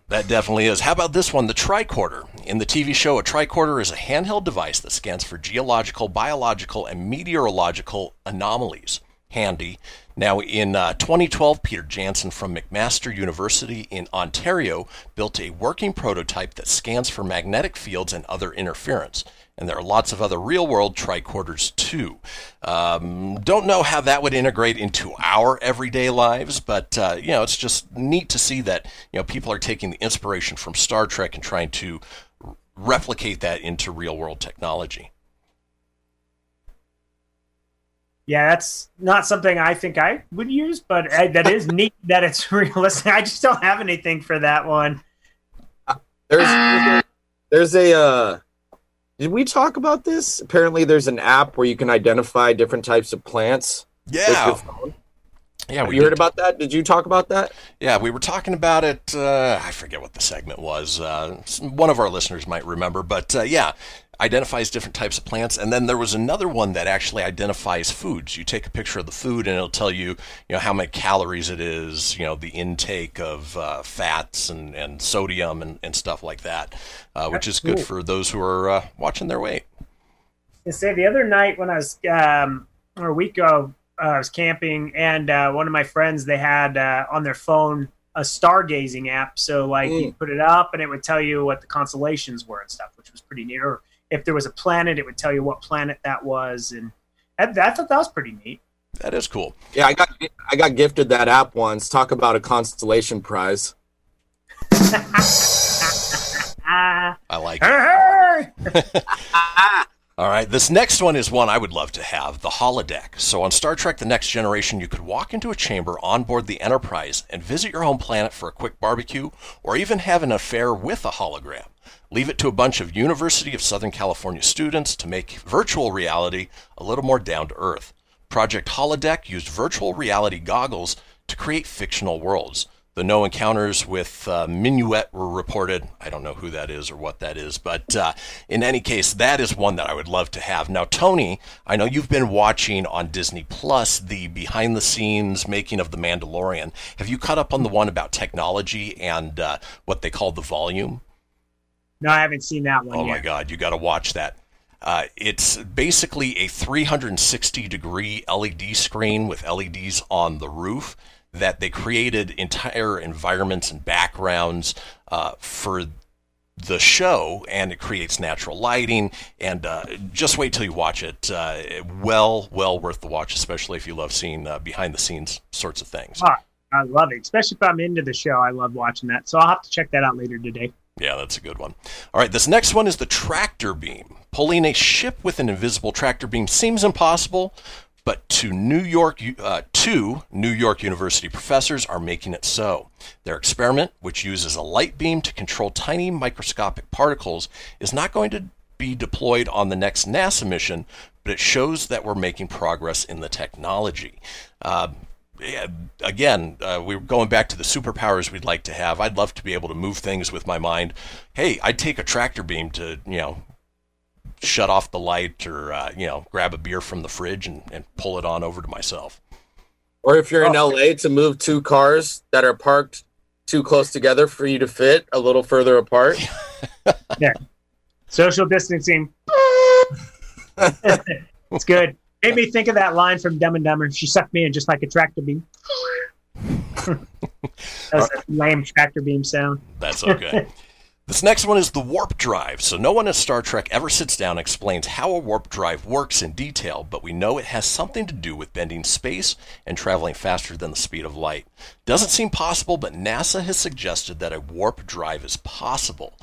That definitely is. How about this one, the tricorder? In the TV show, a tricorder is a handheld device that scans for geological, biological, and meteorological anomalies. Handy. Now, in uh, 2012, Peter Jansen from McMaster University in Ontario built a working prototype that scans for magnetic fields and other interference. And there are lots of other real world tricorders too. Um, don't know how that would integrate into our everyday lives, but uh, you know, it's just neat to see that you know people are taking the inspiration from Star Trek and trying to replicate that into real world technology. Yeah, that's not something I think I would use, but uh, that is [LAUGHS] neat that it's realistic. I just don't have anything for that one. There's there's a, there's a uh did we talk about this? Apparently there's an app where you can identify different types of plants. with Yeah. your phone. Yeah, Have we you heard about that? Did you talk about that? Yeah, we were talking about it. Uh, I forget what the segment was. Uh, one of our listeners might remember, but uh, yeah, identifies different types of plants. And then there was another one that actually identifies foods. You take a picture of the food, and it'll tell you, you know, how many calories it is, you know, the intake of uh, fats and, and sodium and, and stuff like that, uh, which is good for those who are uh, watching their weight. And say the other night when I was um, or a week ago, uh, I was camping, and uh, one of my friends they had uh, on their phone a stargazing app. So like Mm. you put it up and it would tell you what the constellations were and stuff, which was pretty neat. Or if there was a planet, it would tell you what planet that was, and I, I thought that was pretty neat. That is cool. Yeah, I got I got gifted that app once. Talk about a constellation prize. I like it. [LAUGHS] All right, this next one is one I would love to have the holodeck. So, on Star Trek The Next Generation, you could walk into a chamber on board the Enterprise and visit your home planet for a quick barbecue, or even have an affair with a hologram. Leave it to a bunch of University of Southern California students to make virtual reality a little more down to earth. Project Holodeck used virtual reality goggles to create fictional worlds. The no encounters with uh, Minuet were reported. I don't know who that is or what that is, but uh, in any case, that is one that I would love to have. Now, Tony, I know you've been watching on Disney Plus the behind the scenes making of The Mandalorian. Have you caught up on the one about technology and uh, what they call the volume? No, I haven't seen that one Oh yet. my God, you got to watch that. Uh, it's basically a 360 degree LED screen with LEDs on the roof that they created entire environments and backgrounds uh, for the show, and it creates natural lighting. And uh, just wait till you watch it. Uh, well, well worth the watch, especially if you love seeing uh, behind the scenes sorts of things. Ah, I love it, especially if I'm into the show. I love watching that, so I'll have to check that out later today. Yeah, that's a good one. All right, this next one is the tractor beam. Pulling a ship with an invisible tractor beam seems impossible, but to New York, uh, two New York University professors are making it so. Their experiment, which uses a light beam to control tiny microscopic particles, is not going to be deployed on the next NASA mission, but it shows that we're making progress in the technology. Uh, again, uh, we're going back to the superpowers we'd like to have. I'd love to be able to move things with my mind. Hey, I'd take a tractor beam to, you know, shut off the light or, uh, you know, grab a beer from the fridge and, and pull it on over to myself. Or if you're in Oh. LA to move two cars that are parked too close together for you to fit a little further apart. [LAUGHS] Yeah, social distancing. [LAUGHS] [LAUGHS] it's good. Made me think of that line from Dumb and Dumber. She sucked me in just like a tractor beam. That's a lame tractor beam sound. That's okay. [LAUGHS] this next one is the warp drive. So, no one in Star Trek ever sits down and explains how a warp drive works in detail, but we know it has something to do with bending space and traveling faster than the speed of light. Doesn't seem possible, but NASA has suggested that a warp drive is possible.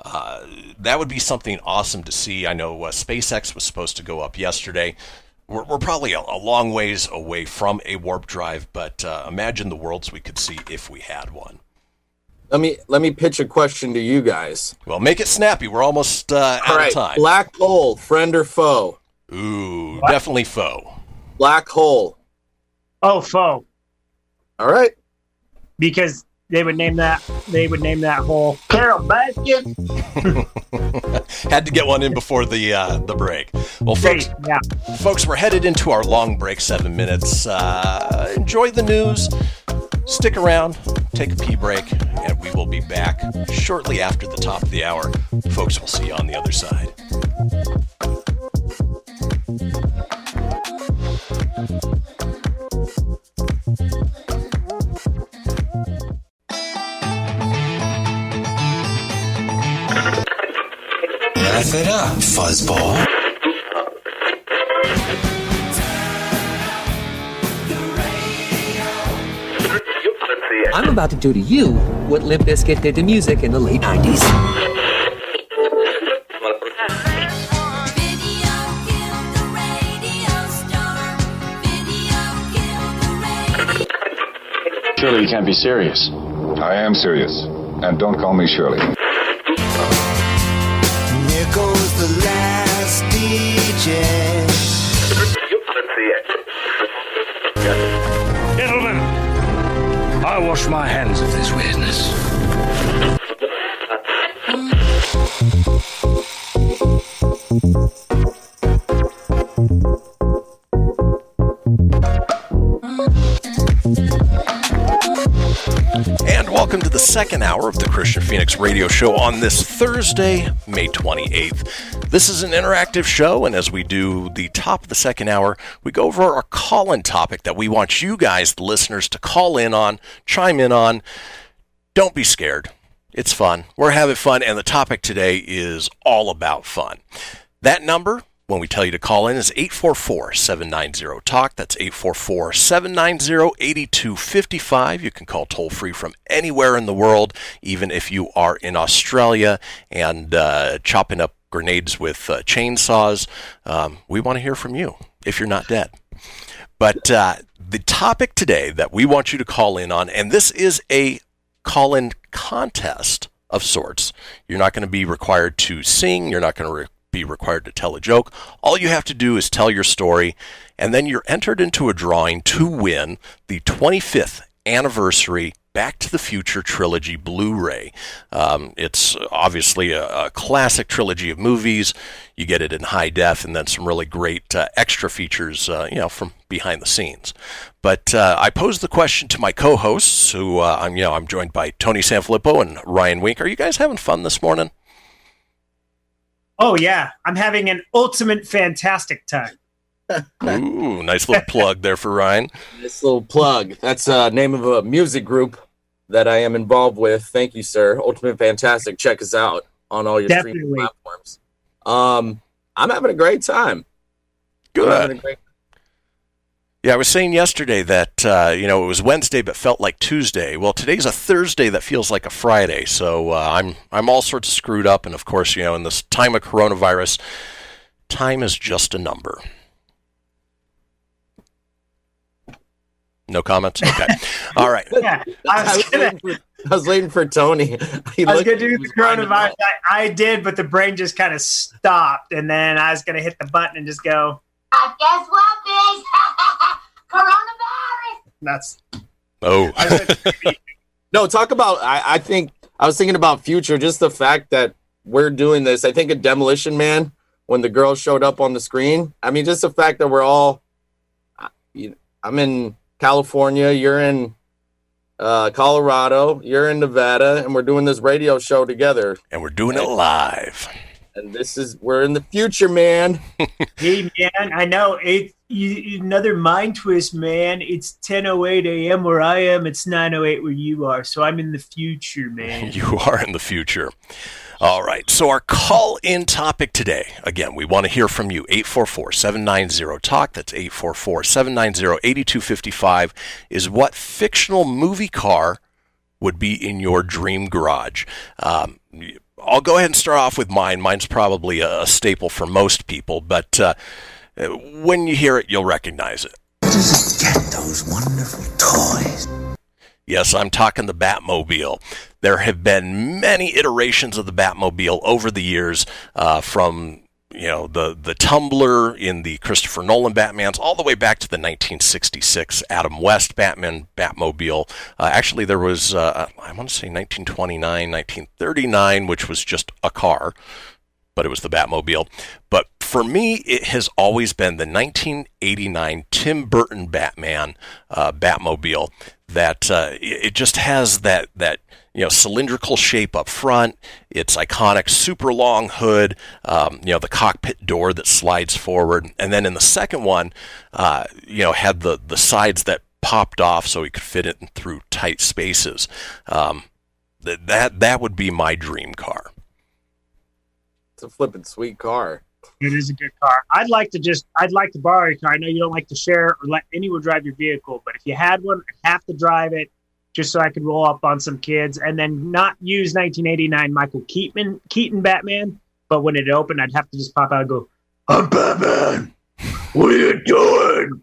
Uh, that would be something awesome to see. I know uh, SpaceX was supposed to go up yesterday. We're, we're probably a, a long ways away from a warp drive, but uh, imagine the worlds we could see if we had one. Let me let me pitch a question to you guys. Well, make it snappy. We're almost uh, out All right, of time. black hole, friend or foe? Ooh, definitely foe. Black hole. Oh, foe. All right. Because they would name that they would name that hole Carole Baskin. [LAUGHS] Had to get one in before the uh, the break. Well, folks, yeah. folks, we're headed into our long break, seven minutes. Uh, enjoy the news. Stick around, take a pee break, and we will be back shortly after the top of the hour. Folks, we'll see you on the other side. Laugh it up, fuzzball. I'm about to do to you what Limp Bizkit did to music in the late 90s. Surely you can't be serious. I am serious. And don't call me Shirley. I wash my hands of this weirdness. And welcome to the second hour of the Kristian Fenix radio show on this Thursday, May 28th. This is an interactive show, and as we do the top of the second hour, we go over our call in topic that we want you guys, the listeners, to call in on, chime in on. Don't be scared. It's fun. We're having fun, and the topic today is all about fun. That number, when we tell you to call in, is 844 790 TALK. That's 844 790 8255. You can call toll free from anywhere in the world, even if you are in Australia and uh, chopping up grenades with uh, chainsaws. Um, we want to hear from you if you're not dead. But uh, the topic today that we want you to call in on, and this is a call in contest of sorts. You're not going to be required to sing, you're not going to re- be required to tell a joke. All you have to do is tell your story, and then you're entered into a drawing to win the 25th anniversary Back to the Future trilogy Blu-ray. Um, it's obviously a, a, classic trilogy of movies. You get it in high def, and then some really great uh, extra features, uh, you know, from behind the scenes. But uh, I posed the question to my co-hosts, who uh, I'm, you know, I'm joined by Tony Sanfilippo and Ryan Wink. Are you guys having fun this morning? Oh yeah, I'm having an ultimate fantastic time. Ooh, nice little plug there for Ryan. [LAUGHS] Nice little plug. That's a uh, name of a music group that I am involved with. Thank you, sir. Ultimate Fantastic. Check us out on all your Definitely. streaming platforms. Um, I'm having a great time. Good. I'm having a great Yeah, I was saying yesterday that uh, you know it was Wednesday but felt like Tuesday. Well, today's a Thursday that feels like a Friday. So uh, I'm I'm all sorts of screwed up, and of course, you know, in this time of coronavirus, time is just a number. No comments. Okay. [LAUGHS] All right. Yeah, I I was was, gonna, waiting for, I was waiting for Tony. [LAUGHS] He I was gonna do the coronavirus. I, I did, but the brain just kind of stopped, and then I was gonna hit the button and just go. I guess what, bitch? [LAUGHS] Coronavirus. That's Oh. No, talk about. I, I think I was thinking about future. Just the fact that we're doing this. I think a Demolition Man when the girl showed up on the screen. I mean, just the fact that we're all. I- you- I'm in California. You're in uh, Colorado. You're in Nevada, and we're doing this radio show together. and we're doing it live. And this is we're in the future, man. [LAUGHS] Hey man, I know it's you, another mind twist, man. It's 10:08 a.m. where I am. It's 9:08 where you are. So I'm in the future, man. [LAUGHS] You are in the future. All right. So, our call in topic today again, we want to hear from you. 844 790 TALK. That's 844 790 8255 is what fictional movie car would be in your dream garage. Um, I'll go ahead and start off with mine. Mine's probably a, staple for most people, but uh, when you hear it, you'll recognize it. Get those wonderful toys. Yes, I'm talking the Batmobile. There have been many iterations of the Batmobile over the years, uh, from you know the the Tumbler in the Christopher Nolan Batmans, all the way back to the 1966 Adam West Batman Batmobile. Uh, actually, there was uh, I want to say 1929, 1939, which was just a car but it was the Batmobile. But for me, it has always been the 1989 Tim Burton Batman uh, Batmobile. That uh, it just has that that you know cylindrical shape up front. Its iconic super long hood. Um, you know the cockpit door that slides forward, and then in the second one, uh, you know had the the sides that popped off so he could fit it through tight spaces. Um, that that would be my dream car. It's a flippin' sweet car. It is a good car. I'd like to just, I'd like to borrow your car. I know you don't like to share or let anyone drive your vehicle, but if you had one, I'd have to drive it just so I could roll up on some kids and then not use 1989 Michael Keaton, Keaton Batman. But when it opened, I'd have to just pop out and go, I'm Batman. What are you doing?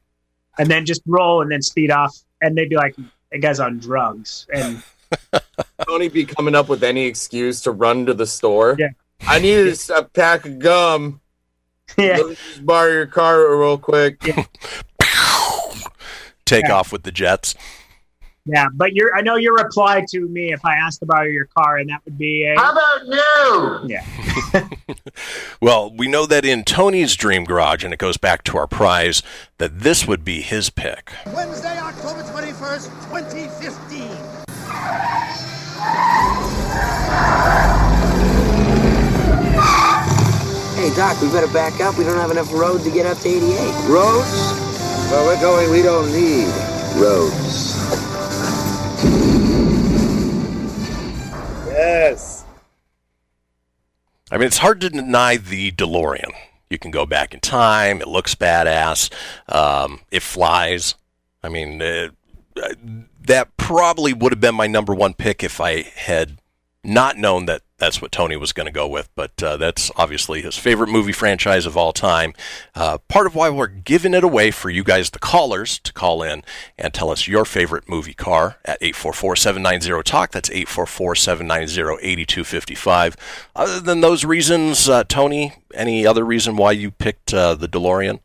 And then just roll and then speed off. And they'd be like, that guy's on drugs. And [LAUGHS] Tony be coming up with any excuse to run to the store. Yeah. I need a pack of gum. Yeah, Let me just borrow your car real quick. [LAUGHS] Take Yeah. off with the jets. yeah. But your, I know your reply to me if I asked about your car, and that would be a, How about new? yeah. [LAUGHS] [LAUGHS] Well, we know that in Tony's dream garage, and it goes back to our prize, that this would be his pick. Wednesday, October 21st, 2015. Hey, Hey, Doc, we better back up. We don't have enough road to get up to 88. Roads? Where we're going, we don't need roads. Yes. I mean, it's hard to deny the DeLorean. You can go back in time. It looks badass. Um, it flies. I mean, uh, uh, that probably would have been my number one pick if I had not known that that's what Tony was going to go with. But uh, that's obviously his favorite movie franchise of all time. Uh, part of why we're giving it away for you guys, the callers, to call in and tell us your favorite movie car at 844-790-TALK. That's 844-790-8255. Other than those reasons, uh, Tony, any other reason why you picked uh, the DeLorean?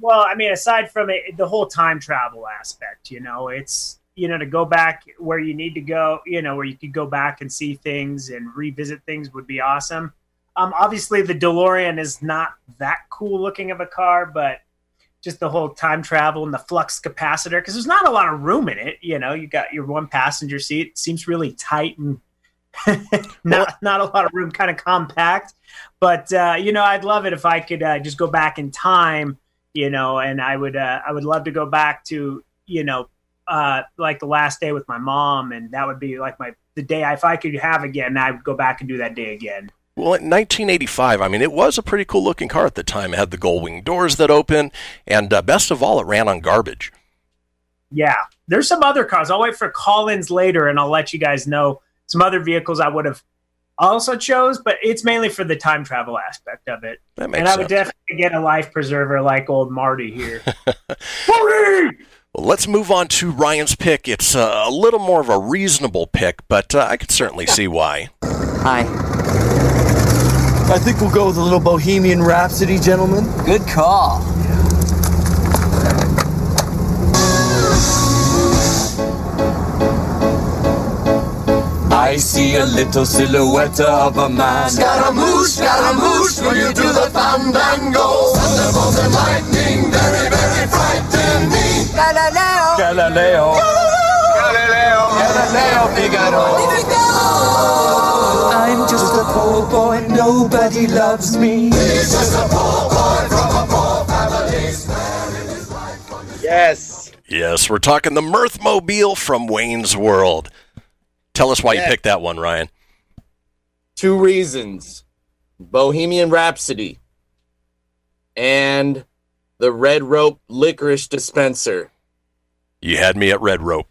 Well, I mean, aside from it, the whole time travel aspect, you know, it's you know to go back where you need to go, you know, where you could go back and see things and revisit things would be awesome. Um, obviously, the DeLorean is not that cool looking of a car, but just the whole time travel and the flux capacitor, because there's not a lot of room in it. You know, you got your one passenger seat, seems really tight and [LAUGHS] not not a lot of room, kind of compact. But uh, you know, I'd love it if I could uh, just go back in time you know, and I would uh, I would love to go back to you know uh, like the last day with my mom, and that would be like my the day if I could have again, I would go back and do that day again. Well, in 1985, I mean, it was a pretty cool looking car at the time. It had the gold wing doors that open, and uh, best of all, it ran on garbage. Yeah, there's some other cars. I'll wait for call-ins later, and I'll let you guys know some other vehicles I would have also chose, but it's mainly for the time travel aspect of it. That makes and I would sense. definitely get a life preserver like old Marty here. [LAUGHS] Well, let's move on to Ryan's pick. It's uh, a little more of a reasonable pick, but uh, I could certainly see why. Hi. I think we'll go with a little Bohemian Rhapsody, gentlemen. Good call. I see a little silhouette of a man. Scaramouche, Scaramouche, will you do the fandango? Thunderbolt and lightning, very, very frightening. Galileo. Galileo. Galileo, Galileo Figaro. I'm just a poor boy, nobody loves me. He's just a poor boy from a poor family, sparing his life from his Yes. Yes, we're talking the Mirthmobile from Wayne's World. Tell us why Yeah. you picked that one, Ryan. Two reasons Bohemian Rhapsody and the Red Rope Licorice Dispenser. You had me at Red Rope.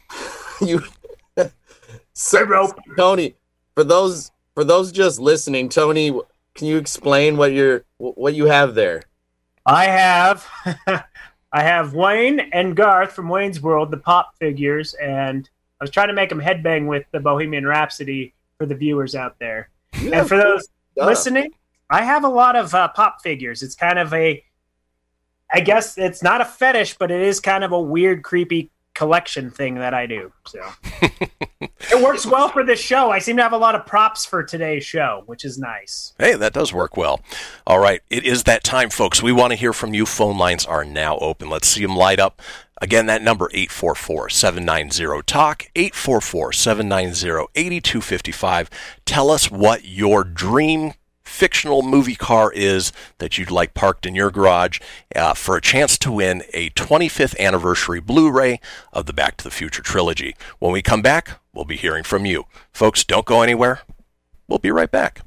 [LAUGHS] you [LAUGHS] Red Rope. Tony, for those for those just listening, Tony, can you explain what you're what you have there? I have [LAUGHS] I have Wayne and Garth from Wayne's World, the pop figures, and I was trying to make them headbang with the Bohemian Rhapsody for the viewers out there. and for those stuff. listening, I have a lot of uh, pop figures. It's kind of a, I guess it's not a fetish, but it is kind of a weird, creepy collection thing that I do. So [LAUGHS] it works well for this show. I seem to have a lot of props for today's show, which is nice. Hey, that does work well. All right, it is that time, folks. We want to hear from you. Phone lines are now open. Let's see them light up. Again, that number 844-790-TALK, 844-790-8255. Tell us what your dream fictional movie car is that you'd like parked in your garage uh, for a chance to win a 25th anniversary Blu-ray of the Back to the Future trilogy. When we come back, we'll be hearing from you. Folks, don't go anywhere. We'll be right back.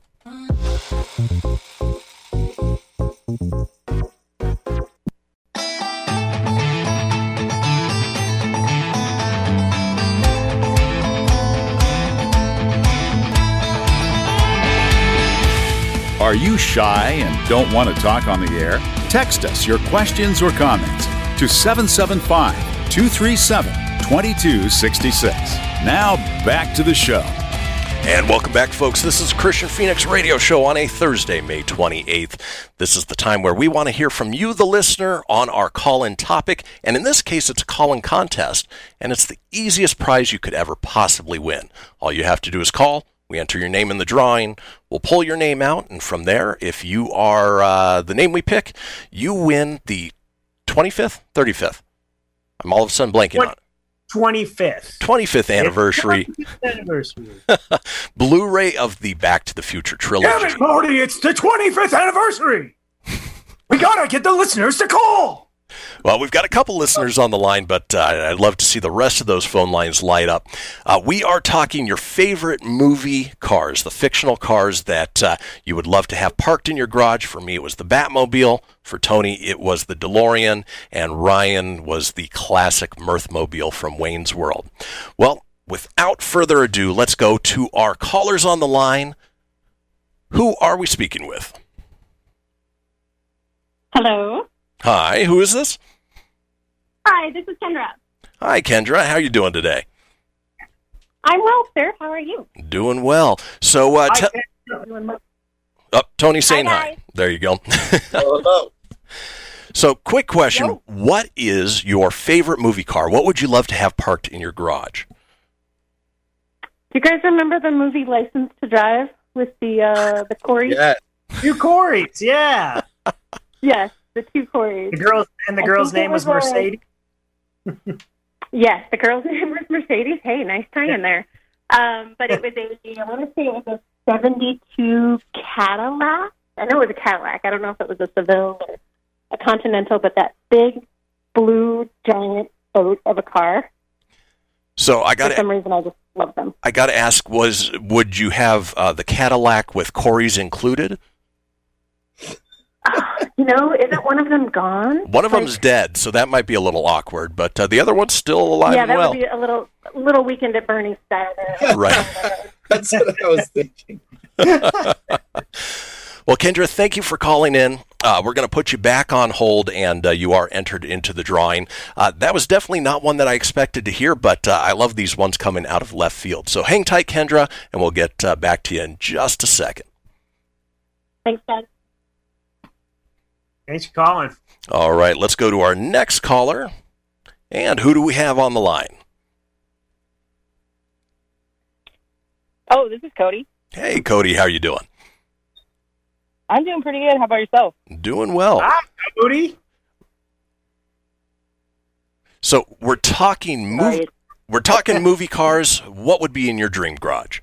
Are you shy and don't want to talk on the air? Text us your questions or comments to 775 237 2266. Now back to the show. And welcome back, folks. This is Kristian Fenix Radio Show on a Thursday, May 28th. This is the time where we want to hear from you, the listener, on our call in topic. And in this case, it's a call in contest, and it's the easiest prize you could ever possibly win. All you have to do is call. We enter your name in the drawing. We'll pull your name out, and from there, if you are uh, the name we pick, you win the 25th, 35th. I'm all of a sudden blanking on it. 25th. 25th anniversary Anniversary. [LAUGHS] Blu-ray of the Back to the Future trilogy. Damn it, Marty! It's the 25th anniversary. We gotta get the listeners to call. Well, we've got a couple listeners on the line, but uh, I'd love to see the rest of those phone lines light up. Uh, we are talking your favorite movie cars, the fictional cars that uh, you would love to have parked in your garage. For me, it was the Batmobile. For Tony, it was the DeLorean. And Ryan was the classic Mirthmobile from Wayne's World. Well, without further ado, let's go to our callers on the line. Who are we speaking with? Hello. Hi, who is this? Hi, this is Kendra. Hi, Kendra. How are you doing today? I'm well, sir. How are you? Doing well. So, uh, te- well. oh, Tony saying Hi, hi. guys. There you go. [LAUGHS] Hello. So, quick question: What is your favorite movie car? What would you love to have parked in your garage? Do you guys remember the movie License to Drive with the uh, the Corey? Yeah. you Corys, yeah. [LAUGHS] Yes, the two Corys. The girls and the I girl's name was was, uh, Mercedes. [LAUGHS] Yes, the girl's [LAUGHS] name was Mercedes. Hey, nice tie in there. Um, but it was a, I want to say it was a 72 Cadillac. I know it was a Cadillac. I don't know if it was a Seville or a Continental, but that big blue giant boat of a car. So, I got For some reason, I just love them. I got to ask: Was would you have uh, the Cadillac with Corey's included? You know, isn't one of them gone? One of them's dead, so that might be a little awkward, but uh, the other one's still alive yeah, that well. would be a little little weekend at Bernie's style. [LAUGHS] Right. [LAUGHS] That's what I was thinking. [LAUGHS] Well, Kendra, thank you for calling in. Uh, we're going to put you back on hold, and uh, you are entered into the drawing. Uh, that was definitely not one that I expected to hear, but uh, I love these ones coming out of left field. So hang tight, Kendra, and we'll get uh, back to you in just a second. Thanks, guys. Thanks for calling. All right, let's go to our next caller. And who do we have on the line? Oh, this is Cody. Hey, Cody, how you doing? I'm doing pretty good. How about yourself? Doing well. Hi, Cody. So we're talking movie. Sorry. We're talking movie cars. What would be in your dream garage?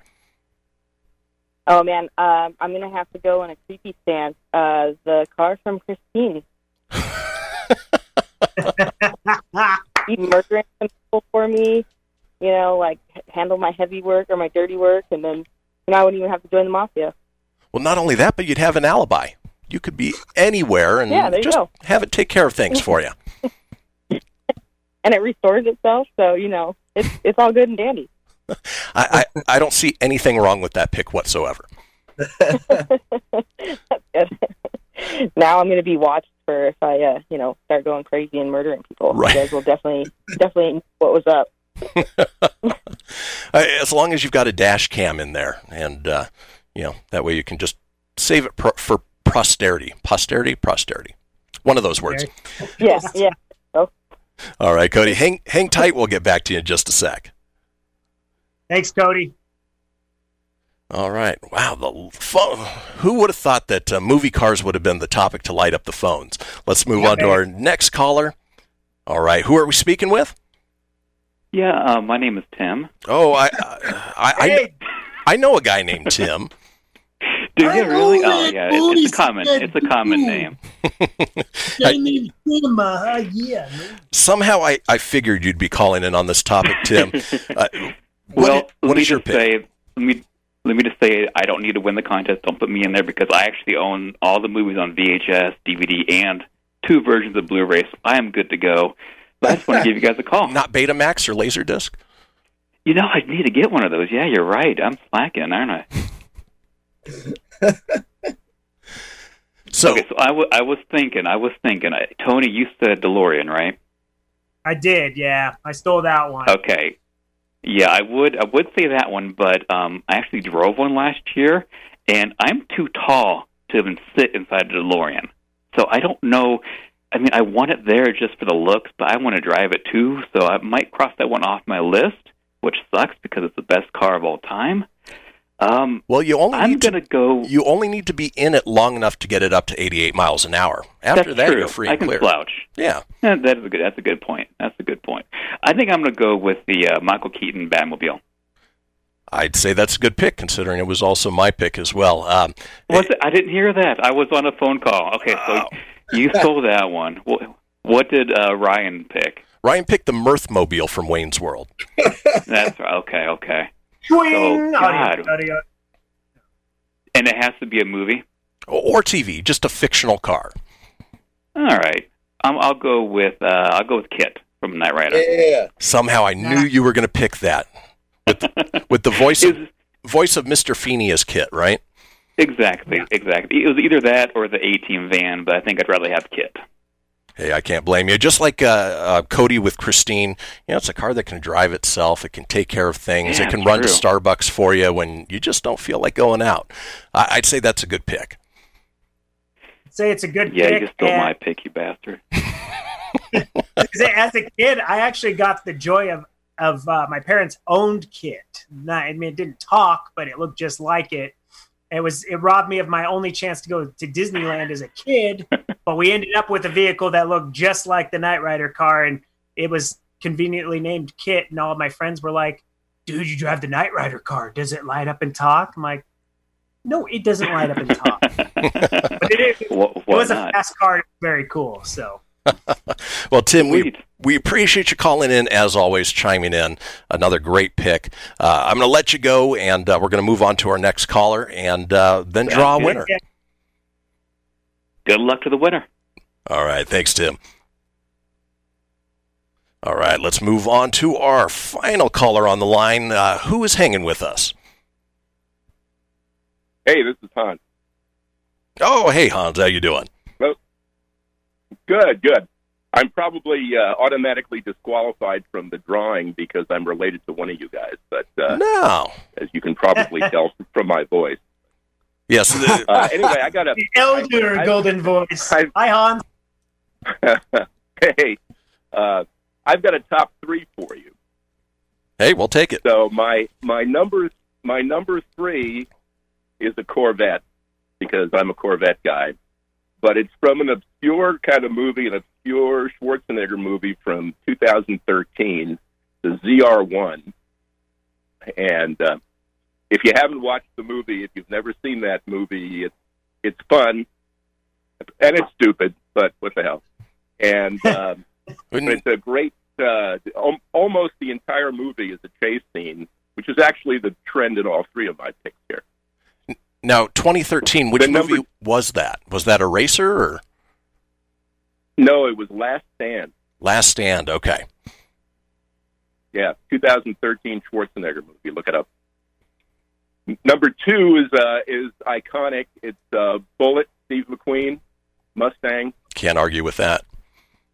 Oh man, um, I'm gonna have to go in a creepy stance. Uh, the car from Christine. [LAUGHS] Keep murdering some people for me. You know, like handle my heavy work or my dirty work, and then you know I wouldn't even have to join the mafia. Well, not only that, but you'd have an alibi. You could be anywhere and Yeah, just go. have it take care of things for you. [LAUGHS] and it restores itself. So you know, it's it's all good and dandy. [LAUGHS] I, I, I don't see anything wrong with that pick whatsoever. [LAUGHS] [LAUGHS] now I'm going to be watched for if I, uh, you know, start going crazy and murdering people. Right. You guys will definitely, definitely know what was up. As long as you've got a dash cam in there, and uh, you know that way you can just save it pro- for posterity, posterity, posterity. One of those words. Yeah, yeah. Oh, All right, Cody, hang hang tight. We'll get back to you in just a sec. Thanks, Cody. All right. Wow. The phone. Who would have thought that uh, movie cars would have been the topic to light up the phones? Let's move Yeah, on to our next caller. All right. Who are we speaking with? Yeah, uh, my name is Tim. Oh, I I I, I know a guy named Tim. [LAUGHS] Do you really? Oh, yeah. It's, it's a common. It's a common name. Guy named Tim. Uh, yeah. Somehow I, I figured you'd be calling in on this topic, Tim. [LAUGHS] Uh, Well, what let me is your just say. Let me let me just say I don't need to win the contest. Don't put me in there because I actually own all the movies on VHS, DVD, and two versions of Blu-ray. So I am good to go. But I just want to [LAUGHS] give you guys a call. Not Betamax or Laserdisc. You know, I need to get one of those. Yeah, you're right. I'm slacking, aren't I? [LAUGHS] So, okay, so I I was thinking, I was thinking, I, Tony, you said DeLorean, right? I did, yeah. I stole that one. Okay. Yeah, I would I would say that one, but um I actually drove one last year and I'm too tall to even sit inside a DeLorean. So I don't know I mean I want it there just for the looks, but I want to drive it too, so I might cross that one off my list, which sucks because it's the best car of all time. Um, Well, you only I'm need to go. you only need to be in it long enough to get it up to 88 miles an hour. After that, true. you're free I and can clear. slouch. Yeah. Yeah, that is a good. That's a good point. That's a good point. I think I'm going to go with the uh, Michael Keaton Batmobile. I'd say that's a good pick, considering it was also my pick as well. Um, Was it? I didn't hear that. I was on a phone call. Okay, so you [LAUGHS] stole that one. What, what did uh, Ryan pick? Ryan picked the Mirthmobile from Wayne's World. That's right. okay. Okay, Swing! So, Audio, God. audio. and it has to be a movie. Or TV, just a fictional car. All right, um, I'll go with uh, I'll go with KITT from Knight Rider. Yeah. Somehow I knew you were going to pick that. With the, [LAUGHS] with the voice of, voice of Mr. Feeney as KITT, right? Exactly, exactly. It was either that or the A Team van, but I think I'd rather have KITT. Hey, I can't blame you. Just like uh, uh, Cody with Christine, you know, it's a car that can drive itself. It can take care of things. Yeah, it can run to. Starbucks for you when you just don't feel like going out. I- I'd say that's a good pick. Say it's a good Yeah, pick. you stole and- my pick, you bastard. [LAUGHS] As a kid, I actually got the joy of of uh, my parents owned KITT. Not, I mean, it didn't talk, but it looked just like it. It was it robbed me of my only chance to go to Disneyland as a kid. [LAUGHS] but we ended up with a vehicle that looked just like the Knight Rider car, and it was conveniently named KITT. And all of my friends were like, "Dude, you drive the Knight Rider car? Does it light up and talk?" I'm like, "No, it doesn't light up and talk." [LAUGHS] but it, it, What, it was a fast car. It was very cool. So. [LAUGHS] Well, Tim, we we appreciate you calling in as always, chiming in. Another great pick. Uh, I'm going to let you go, and uh, we're going to move on to our next caller, and uh, then draw a Sounds good. winner. Good luck to the winner. All right, thanks, Tim. All right, let's move on to our final caller on the line. Uh, who is hanging with us? Hey, this is Hans. Oh, hey Hans, how you doing? Well, Good, good. I'm probably uh, automatically disqualified from the drawing because I'm related to one of you guys, but uh, no, as you can probably [LAUGHS] tell from my voice. Yes. the- [LAUGHS] Uh, anyway, I got a [LAUGHS] The elder I- golden voice. Hi, Hans. [LAUGHS] hey, uh, I've got a top three for you. hey, we'll take it. So my my number my number three is a Corvette because I'm a Corvette guy, but it's from an obscure kind of movie, an obscure Schwarzenegger movie from 2013, the ZR1. And uh, if you haven't watched the movie, if you've never seen that movie, it's it's fun and it's stupid, but what the hell? And [LAUGHS] um, it's a great. Uh, almost the entire movie is a chase scene, which is actually the trend in all three of my picks here. Now, 2013, which number- movie was that? Was that a racer or No, it was Last Stand. Last Stand? Okay. Yeah, 2013 Schwarzenegger movie. Look it up. N- Number two is uh, is iconic. It's uh, Bullitt, Steve McQueen, Mustang, Can't argue with that.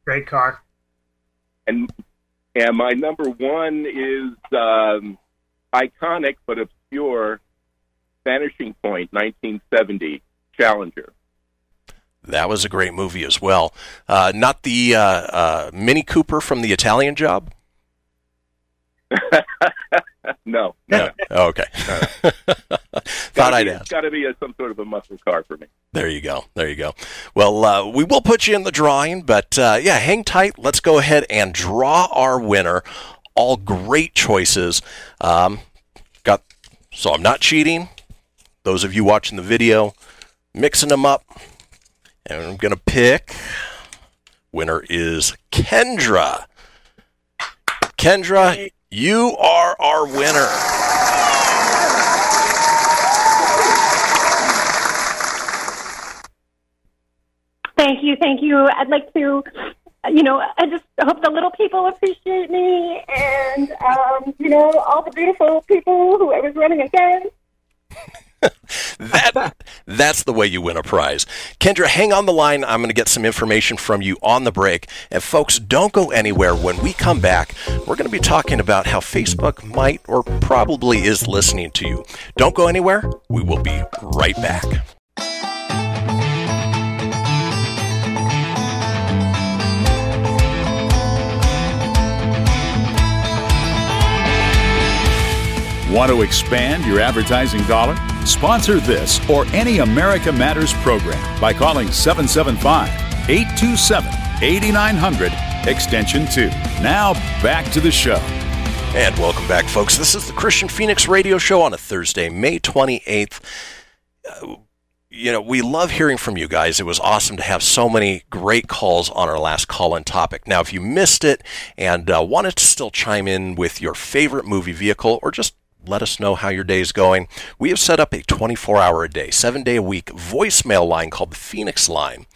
Great car. and and my number one is um, iconic but obscure. Vanishing Point, 1970 Challenger. That was a great movie as well. Uh, not the uh, uh, Mini Cooper from the Italian Job. [LAUGHS] [LAUGHS] no, No. Oh, okay. [LAUGHS] [LAUGHS] Thought I'd ask. It's got to be a, some sort of a muscle car for me. There you go. There you go. Well, uh, we will put you in the drawing, but uh, yeah, hang tight. Let's go ahead and draw our winner. All great choices. Um, got so I'm not cheating. Those of you watching the video, mixing them up, and I'm gonna pick. Winner is Kendra. Kendra, you are our winner. Thank you, thank you. I'd like to, you know, I just hope the little people appreciate me, and um, you know, all the beautiful people who I was running against. That that's the way you win a prize. Kendra, hang on the line. I'm going to get some information from you on the break. And folks, don't go anywhere. When we come back, we're going to be talking about how Facebook might or probably is listening to you. Don't go anywhere. We will be right back. Want to expand your advertising dollar? Sponsor this or any America Matters program by calling 775 827 8900 extension 2. Now back to the show. And welcome back, folks. This is the Kristian Fenix Radio Show on a Thursday, May 28th. Uh, you know, we love hearing from you guys. It was awesome to have so many great calls on our last call in topic. Now, if you missed it and uh, wanted to still chime in with your favorite movie vehicle or just let us know how your day is going. We have set up a 24 hour a day, seven day a week voicemail line called the Fenix Line.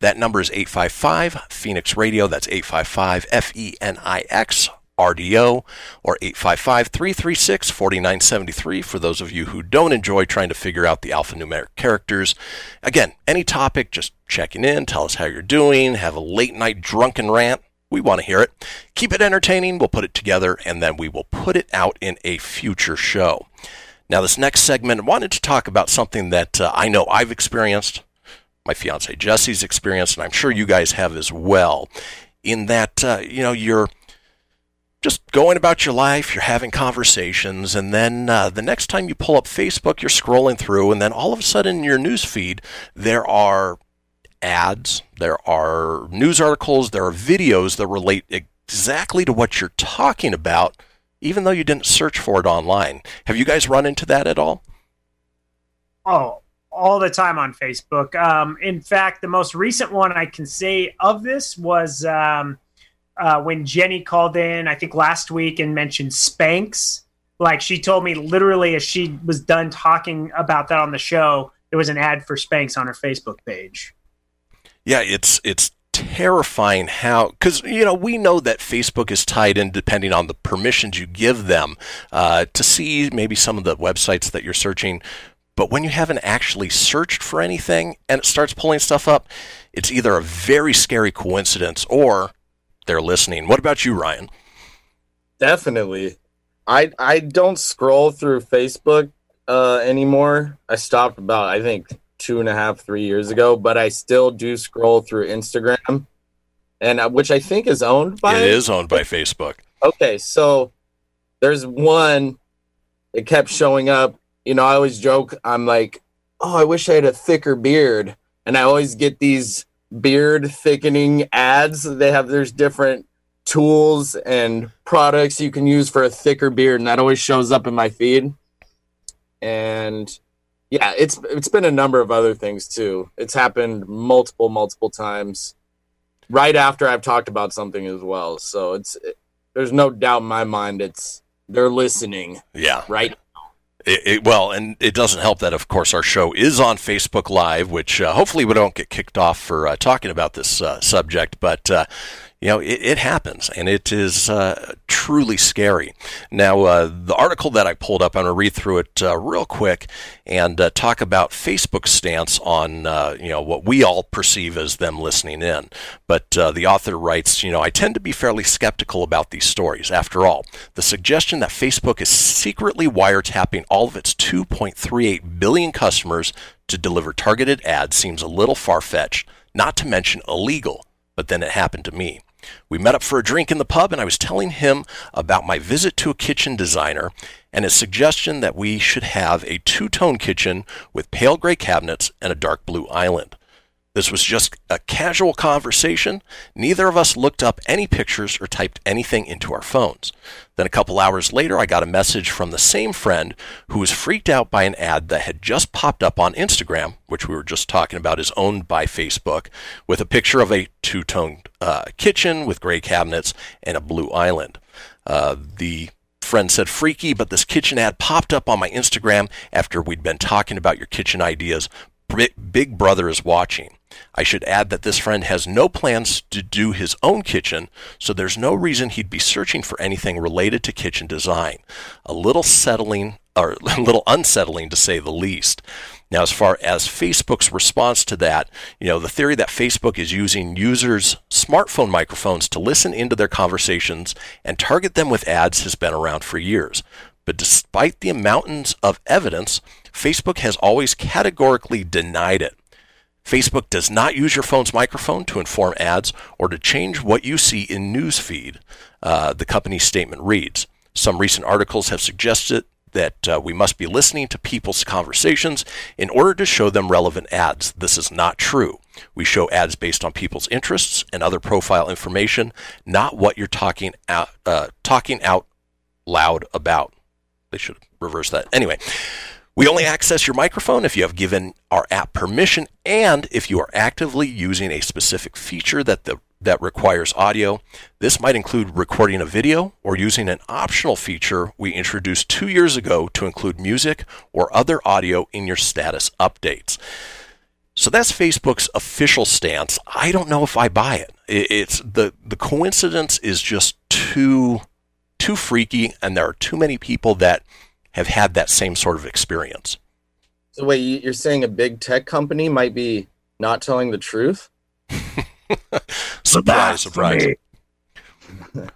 That number is 855 Fenix Radio. That's 855 F E N I X RDO or 855 336 4973 for those of you who don't enjoy trying to figure out the alphanumeric characters. Again, any topic, just checking in, tell us how you're doing, have a late night drunken rant. We want to hear it. Keep it entertaining. We'll put it together and then we will put it out in a future show. Now, this next segment, I wanted to talk about something that uh, I know I've experienced, my fiance Jesse's experienced, and I'm sure you guys have as well. In that, uh, you know, you're just going about your life, you're having conversations, and then uh, the next time you pull up Facebook, you're scrolling through, and then all of a sudden in your news feed, there are ads, there are news articles, there are videos that relate exactly to what you're talking about, even though you didn't search for it online. Have you guys run into that at all? Oh, all the time on Facebook. Um, in fact, the most recent one I can say of this was um, uh, when Jenny called in, I think last week, and mentioned Spanx. Like she told me literally as she was done talking about that on the show, there was an ad for Spanx on her Facebook page. Yeah, it's it's terrifying how because you know we know that Facebook is tied in depending on the permissions you give them uh, to see maybe some of the websites that you're searching. But when you haven't actually searched for anything and it starts pulling stuff up, it's either a very scary coincidence or they're listening. What about you, Ryan? Definitely. I I don't scroll through Facebook uh, anymore. I stopped about I think two and a half, three years ago, but I still do scroll through Instagram, and uh, which I think is owned by. It is owned by Facebook. Okay, so there's one. It kept showing up. You know, I always joke. I'm like, oh, I wish I had a thicker beard, and I always get these beard thickening ads. They have there's different tools and products you can use for a thicker beard, and that always shows up in my feed. And yeah, it's it's been a number of other things too. It's happened multiple multiple times right after I've talked about something as well. So it's it, there's no doubt in my mind it's they're listening. Yeah. Right. It, it, well, and it doesn't help that, of course, our show is on Facebook Live, which uh, hopefully we don't get kicked off for uh, talking about this uh, subject. But uh, you know, it, it, happens, and it is uh, truly scary. Now, uh, the article that I pulled up, I'm going to read through it uh, real quick and uh, talk about Facebook's stance on, uh, you know, what we all perceive as them listening in. But uh, the author writes, you know, I tend to be fairly skeptical about these stories. After all, the suggestion that Facebook is secretly wiretapping all of its 2.38 billion customers to deliver targeted ads seems a little far-fetched, not to mention illegal. But then it happened to me. We met up for a drink in the pub, and I was telling him about my visit to a kitchen designer and his suggestion that we should have a two tone kitchen with pale gray cabinets and a dark blue island. This was just a casual conversation. Neither of us looked up any pictures or typed anything into our phones. Then a couple hours later, I got a message from the same friend who was freaked out by an ad that had just popped up on Instagram, which we were just talking about is owned by Facebook, with a picture of a two toned uh, kitchen with gray cabinets and a blue island. Uh, the friend said freaky, but this kitchen ad popped up on my Instagram after we'd been talking about your kitchen ideas. Big Brother is watching. I should add that this friend has no plans to do his own kitchen, so there's no reason he'd be searching for anything related to kitchen design. A little settling, or [LAUGHS] a little unsettling to say the least. Now, as far as Facebook's response to that, you know, the theory that Facebook is using users' smartphone microphones to listen into their conversations and target them with ads has been around for years. But despite the mountains of evidence, Facebook has always categorically denied it. Facebook does not use your phone's microphone to inform ads or to change what you see in newsfeed. Uh, the company's statement reads. Some recent articles have suggested that uh, we must be listening to people's conversations in order to show them relevant ads. This is not true. We show ads based on people's interests and other profile information, not what you're talking out, uh, talking out loud about. They should reverse that. Anyway, we only access your microphone if you have given our app permission and if you are actively using a specific feature that the that requires audio. This might include recording a video or using an optional feature we introduced 2 years ago to include music or other audio in your status updates. So that's Facebook's official stance. I don't know if I buy it. It's the the coincidence is just too too freaky and there are too many people that have had that same sort of experience. So wait, you- you're saying a big tech company might be not telling the truth? [LAUGHS] Surprise, surprise. [LAUGHS]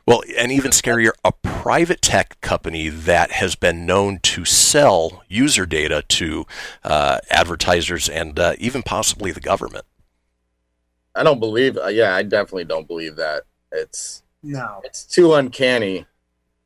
Well, and even scarier, a private tech company that has been known to sell user data to uh, advertisers and uh, even possibly the government. I don't believe. Uh, yeah, I definitely don't believe that. It's No. it's too uncanny.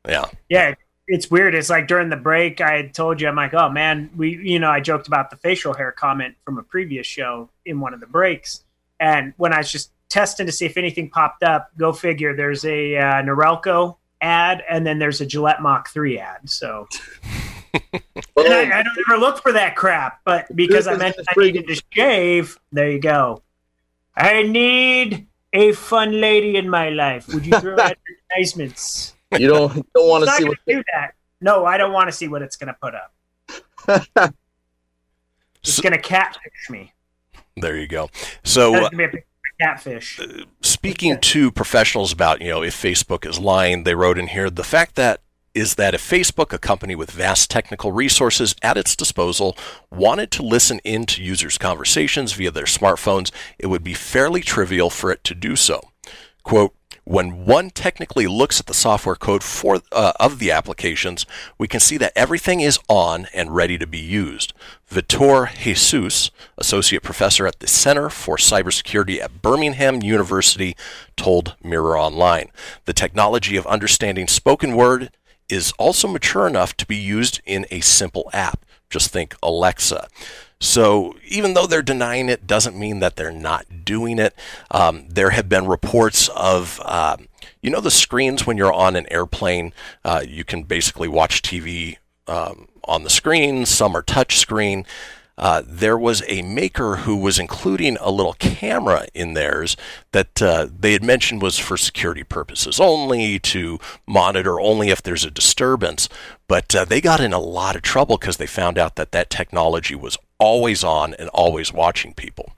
Yeah. Yeah, it's weird. It's like during the break, I had told you, I'm like, oh man, we, you know, I joked about the facial hair comment from a previous show in one of the breaks. And when I was just testing to see if anything popped up, go figure, there's a uh, Norelco ad and then there's a Gillette Mach 3 ad. So. [LAUGHS] and I, I don't ever look for that crap, but because I mentioned I needed to shave, there you go. I need a fun lady in my life. Would you throw [LAUGHS] advertisements? You don't you don't want to It's not see gonna what do that. No, I don't want to see what it's going to put up. [LAUGHS] It's going to catfish me. There you go. So, That's uh, gonna be a picture of a catfish. speaking to professionals about, you know, if Facebook is lying, they wrote in here the fact that is that if Facebook, a company with vast technical resources at its disposal, wanted to listen in to users' conversations via their smartphones, it would be fairly trivial for it to do so. Quote, when one technically looks at the software code for uh, of the applications, we can see that everything is on and ready to be used. Vitor Jesus, associate professor at the Center for Cybersecurity at Birmingham University, told Mirror Online. The technology of understanding spoken word is also mature enough to be used in a simple app. Just think Alexa. So even though they're denying it, doesn't mean that they're not doing it. Um, there have been reports of, um, you know, the screens when you're on an airplane, uh, you can basically watch TV um, on the screen. Some are touch screen. Uh, there was a maker who was including a little camera in theirs that uh, they had mentioned was for security purposes only, to monitor only if there's a disturbance. But uh, they got in a lot of trouble because they found out that that technology was always on and always watching people.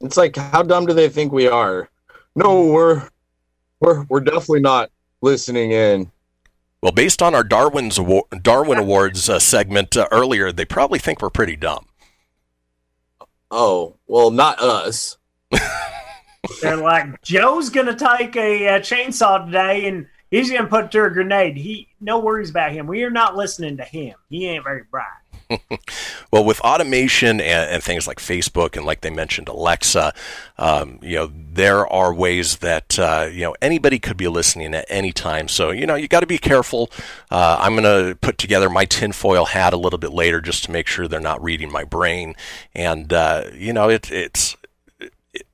It's like, how dumb do they think we are? No, we're we're we're definitely not listening in. Well, based on our Darwin's Award, Darwin Awards uh, segment uh, earlier, they probably think we're pretty dumb. Oh, well, not us. [LAUGHS] They're like, Joe's going to take a, uh chainsaw today and he's going to put it to a grenade. He No worries about him. We are not listening to him. He ain't very bright. [LAUGHS] well, with automation and, and, things like Facebook and like they mentioned Alexa, um, you know there are ways that uh, you know anybody could be listening at any time. So you know you got to be careful. Uh, I'm going to put together my tinfoil hat a little bit later just to make sure they're not reading my brain. And uh, you know it, it's it,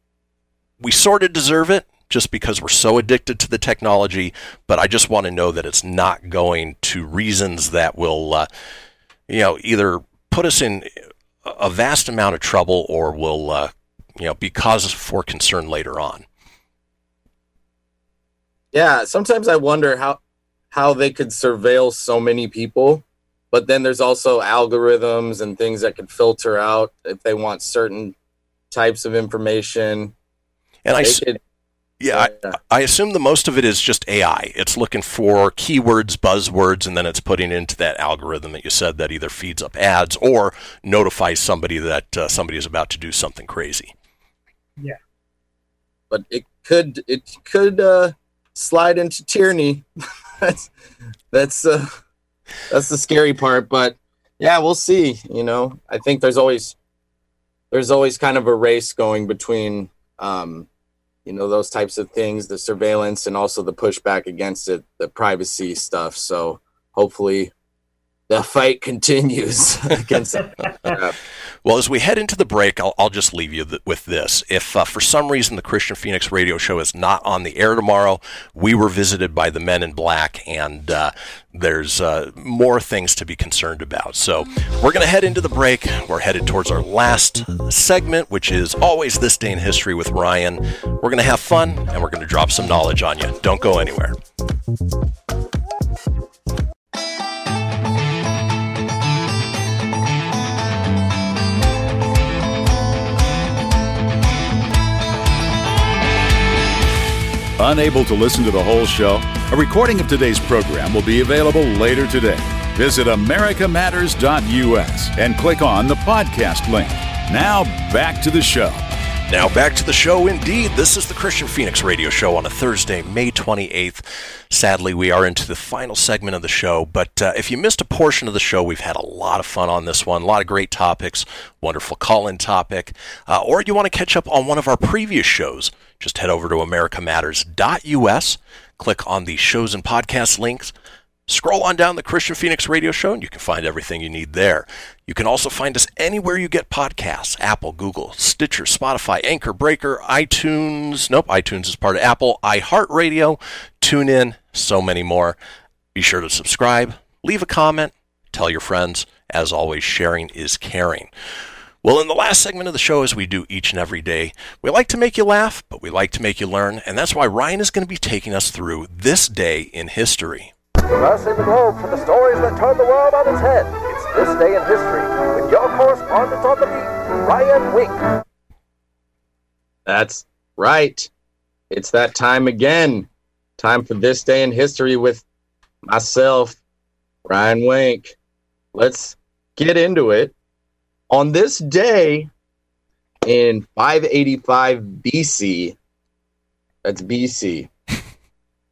we sort of deserve it just because we're so addicted to the technology. But I just want to know that it's not going to reasons that will uh, you know, either put us in a vast amount of trouble or will, uh, you know, be cause for concern later on. Yeah, sometimes I wonder how how they could surveil so many people, but then there's also algorithms and things that could filter out if they want certain types of information. And I, could, yeah, I, I, assume the most of it is just AI. It's looking for keywords, buzzwords, and then it's putting into that algorithm that you said that either feeds up ads or notifies somebody that uh, somebody is about to do something crazy. Yeah, but it could it could uh, slide into tyranny. [LAUGHS] that's that's uh, that's the scary part. But yeah, we'll see. You know, I think there's always there's always kind of a race going between. Um, you know those types of things the surveillance and also the pushback against it the privacy stuff. So hopefully the fight continues [LAUGHS] against. [LAUGHS] Well, as we head into the break, I'll, I'll just leave you th- with this. If uh, for some reason the Kristian Fenix radio show is not on the air tomorrow, we were visited by the men in black, and uh, there's uh, more things to be concerned about. So we're going to head into the break. We're headed towards our last segment, which is always This Day in History with Ryan. We're going to have fun, and we're going to drop some knowledge on you. Don't go anywhere. Unable to listen to the whole show? A recording of today's program will be available later today. Visit americamatters.us and click on the podcast link. Now, back to the show. Now, back to the show indeed. This is the Kristian Fenix Radio Show on a Thursday, May 28th. Sadly, we are into the final segment of the show, but uh, if you missed a portion of the show, we've had a lot of fun on this one. A lot of great topics, wonderful call in topic. Uh, or you want to catch up on one of our previous shows, just head over to americamatters.us, click on the shows and podcast links. Scroll on down the Kristian Fenix Radio Show and you can find everything you need there. You can also find us anywhere you get podcasts Apple, Google, Stitcher, Spotify, Anchor, Breaker, iTunes. Nope, iTunes is part of Apple, iHeartRadio, TuneIn, so many more. Be sure to subscribe, leave a comment, tell your friends. As always, sharing is caring. Well, in the last segment of the show, as we do each and every day, we like to make you laugh, but we like to make you learn, and that's why Ryan is going to be taking us through this day in history. Crossing the globe for the stories that turn the world on its head. It's This Day in History with your correspondent on the beat, Ryan Wink. That's right. It's that time again. Time for this day in history with myself, Ryan Wink. Let's get into it. On this day in 585 BC, that's BC,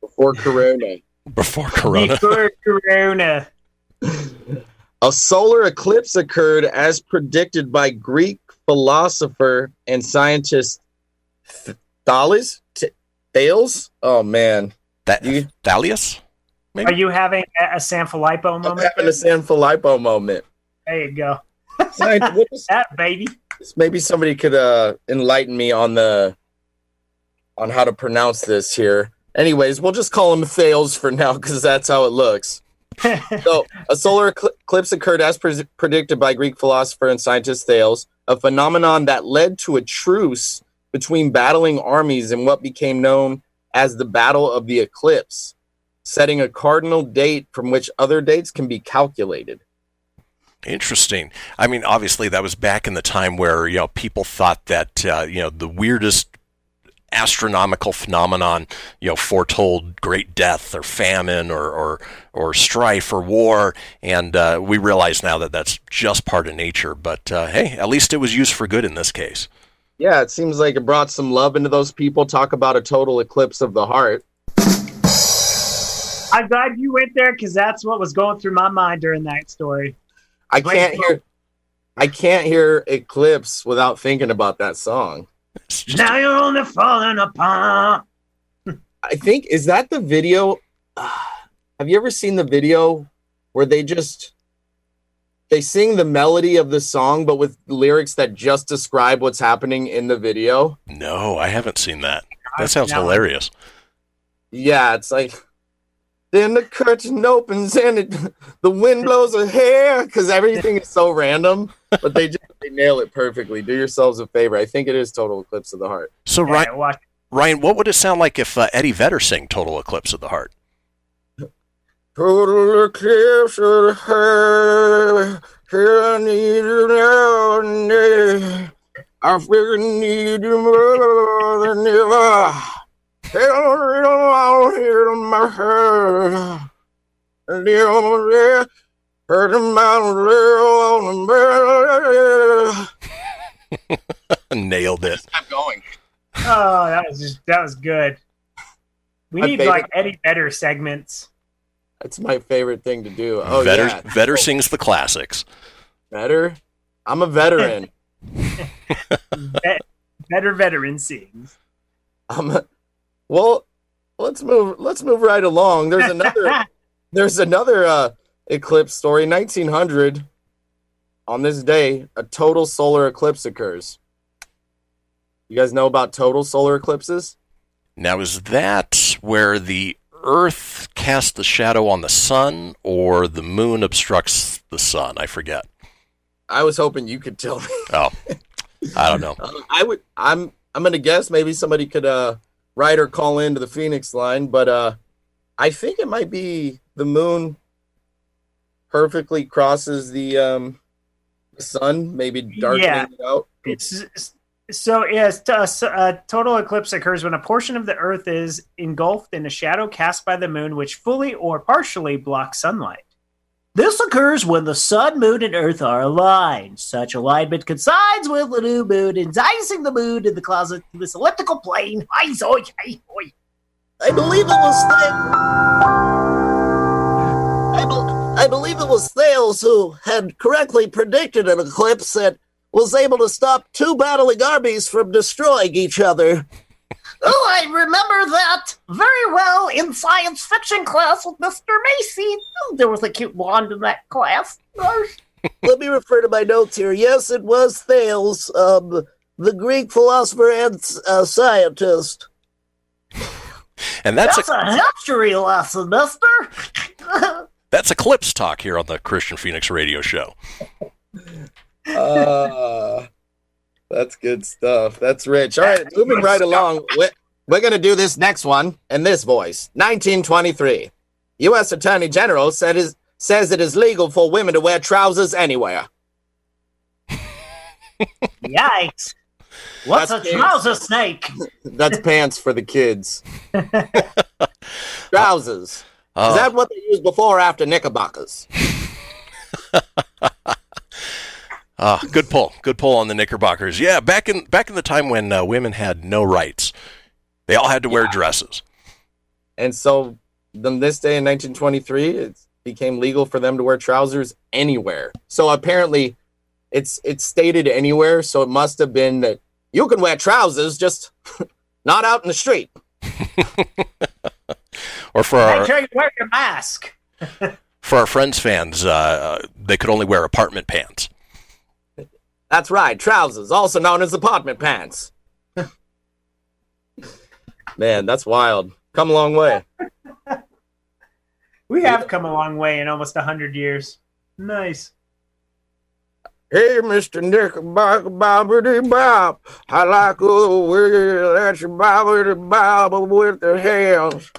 before [LAUGHS] Corona, [LAUGHS] Before Corona. Before Corona. A solar eclipse occurred as predicted by Greek philosopher and scientist Th- Thales? T- Thales? Oh man. That Thalius? Are you having a, a Sanfilippo I'm moment? having a Sanfilippo moment. There you go. Science- what [LAUGHS] is- that baby. Maybe somebody could uh, enlighten me on the on how to pronounce this here. Anyways, we'll just call him Thales for now because that's how it looks. so, [LAUGHS] a solar eclipse occurred as pre- predicted by Greek philosopher and scientist Thales, a phenomenon that led to a truce between battling armies in what became known as the Battle of the Eclipse, setting a cardinal date from which other dates can be calculated. Interesting. I mean, obviously, that was back in the time where you know people thought that uh, you know the weirdest astronomical phenomenon you know foretold great death or famine or or, or strife or war and uh, we realize now that that's just part of nature but uh, hey at least it was used for good in this case Yeah, it seems like it brought some love into those people. Talk about a total eclipse of the heart. I'm glad you went there because that's what was going through my mind during that story. I can't hear I can't hear Eclipse without thinking about that song. Now you're only falling apart. I think is that the video [SIGHS] Have you ever seen the video where they just they sing the melody of the song but with lyrics that just describe what's happening in the video? no i haven't seen that that sounds No. hilarious Yeah, it's like then the curtain opens and it, [LAUGHS] the wind blows her hair because everything is so random, but they just they nail it perfectly. Do yourselves a favor. I think it is total eclipse of the heart. so ryan, ryan what would it sound like if uh, eddie vedder sang total eclipse of the heart Total eclipse of the heart. Here I need you now and then. I feel need you more than ever. Hell, hear my heart. And you over there, heard the mountain on the nailed it I'm going. Oh, that was just that was good. We My need favorite- like Eddie Vedder segments. That's my favorite thing to do. Oh vedder, yeah, vedder sings the classics better. I'm a veteran. Ve- [LAUGHS] [LAUGHS] Vedder veteran sings. I'm a, well. Let's move. Let's move right along. There's another. [LAUGHS] There's another uh, eclipse story. 1900, on this day, a total solar eclipse occurs. You guys know about total solar eclipses? Now, is that where the Earth casts the shadow on the sun, or the moon obstructs the sun? I forget. I was hoping you could tell me. Oh, I don't know. Uh, I would. I'm. I'm gonna guess maybe somebody could uh, write or call into the Fenix line, but uh, I think it might be the moon perfectly crosses the um, the sun, maybe darkening Yeah. it out. It's so yes, t- uh, a total eclipse occurs when a portion of the Earth is engulfed in a shadow cast by the moon, which fully or partially blocks sunlight. This occurs when the sun, moon, and earth are aligned. Such alignment coincides with the new moon, enticing the moon in the closet to this elliptical plane. I believe it was Th- I, believe it was Thales who had correctly predicted an eclipse that was able to stop two battling armies from destroying each other. [LAUGHS] Oh, I remember that very well in science fiction class with Mr. Macy. Oh, there was a cute blonde in that class. [LAUGHS] Let me refer to my notes here. Yes, it was Thales, um, the Greek philosopher and uh, scientist. And that's, That's a, a history lesson, mister. [LAUGHS] that's Eclipse Talk here on the Kristian Fenix Radio Show. Uh, that's good stuff. That's rich. All right, moving right along. We're, we're going to do this next one in this voice. 1923. U.S. Attorney General said is, says it is legal for women to wear trousers anywhere. [LAUGHS] Yikes. What's That's a cute. trouser snake? [LAUGHS] That's pants for the kids. [LAUGHS] trousers. Oh. Is that what they used before or after knickerbockers? [LAUGHS] Ah, good pull. Good pull on the Knickerbockers. Yeah, back in back in the time when uh, women had no rights, they all had to wear dresses. And so, then this day in 1923, it became legal for them to wear trousers anywhere. So apparently, it's it's stated anywhere. So it must have been that you can wear trousers, just [LAUGHS] not out in the street. [LAUGHS] Or for Make our sure you wear your mask. [LAUGHS] for our friends fans, uh, they could only wear apartment pants. That's right, trousers, also known as apartment pants. [LAUGHS] Man, that's wild. Come a long way. [LAUGHS] We have come a long way in almost a hundred years. Nice. Hey, Mr. Knickerbocker, bobbity bob. I like the way that you bobbity bob with the hands.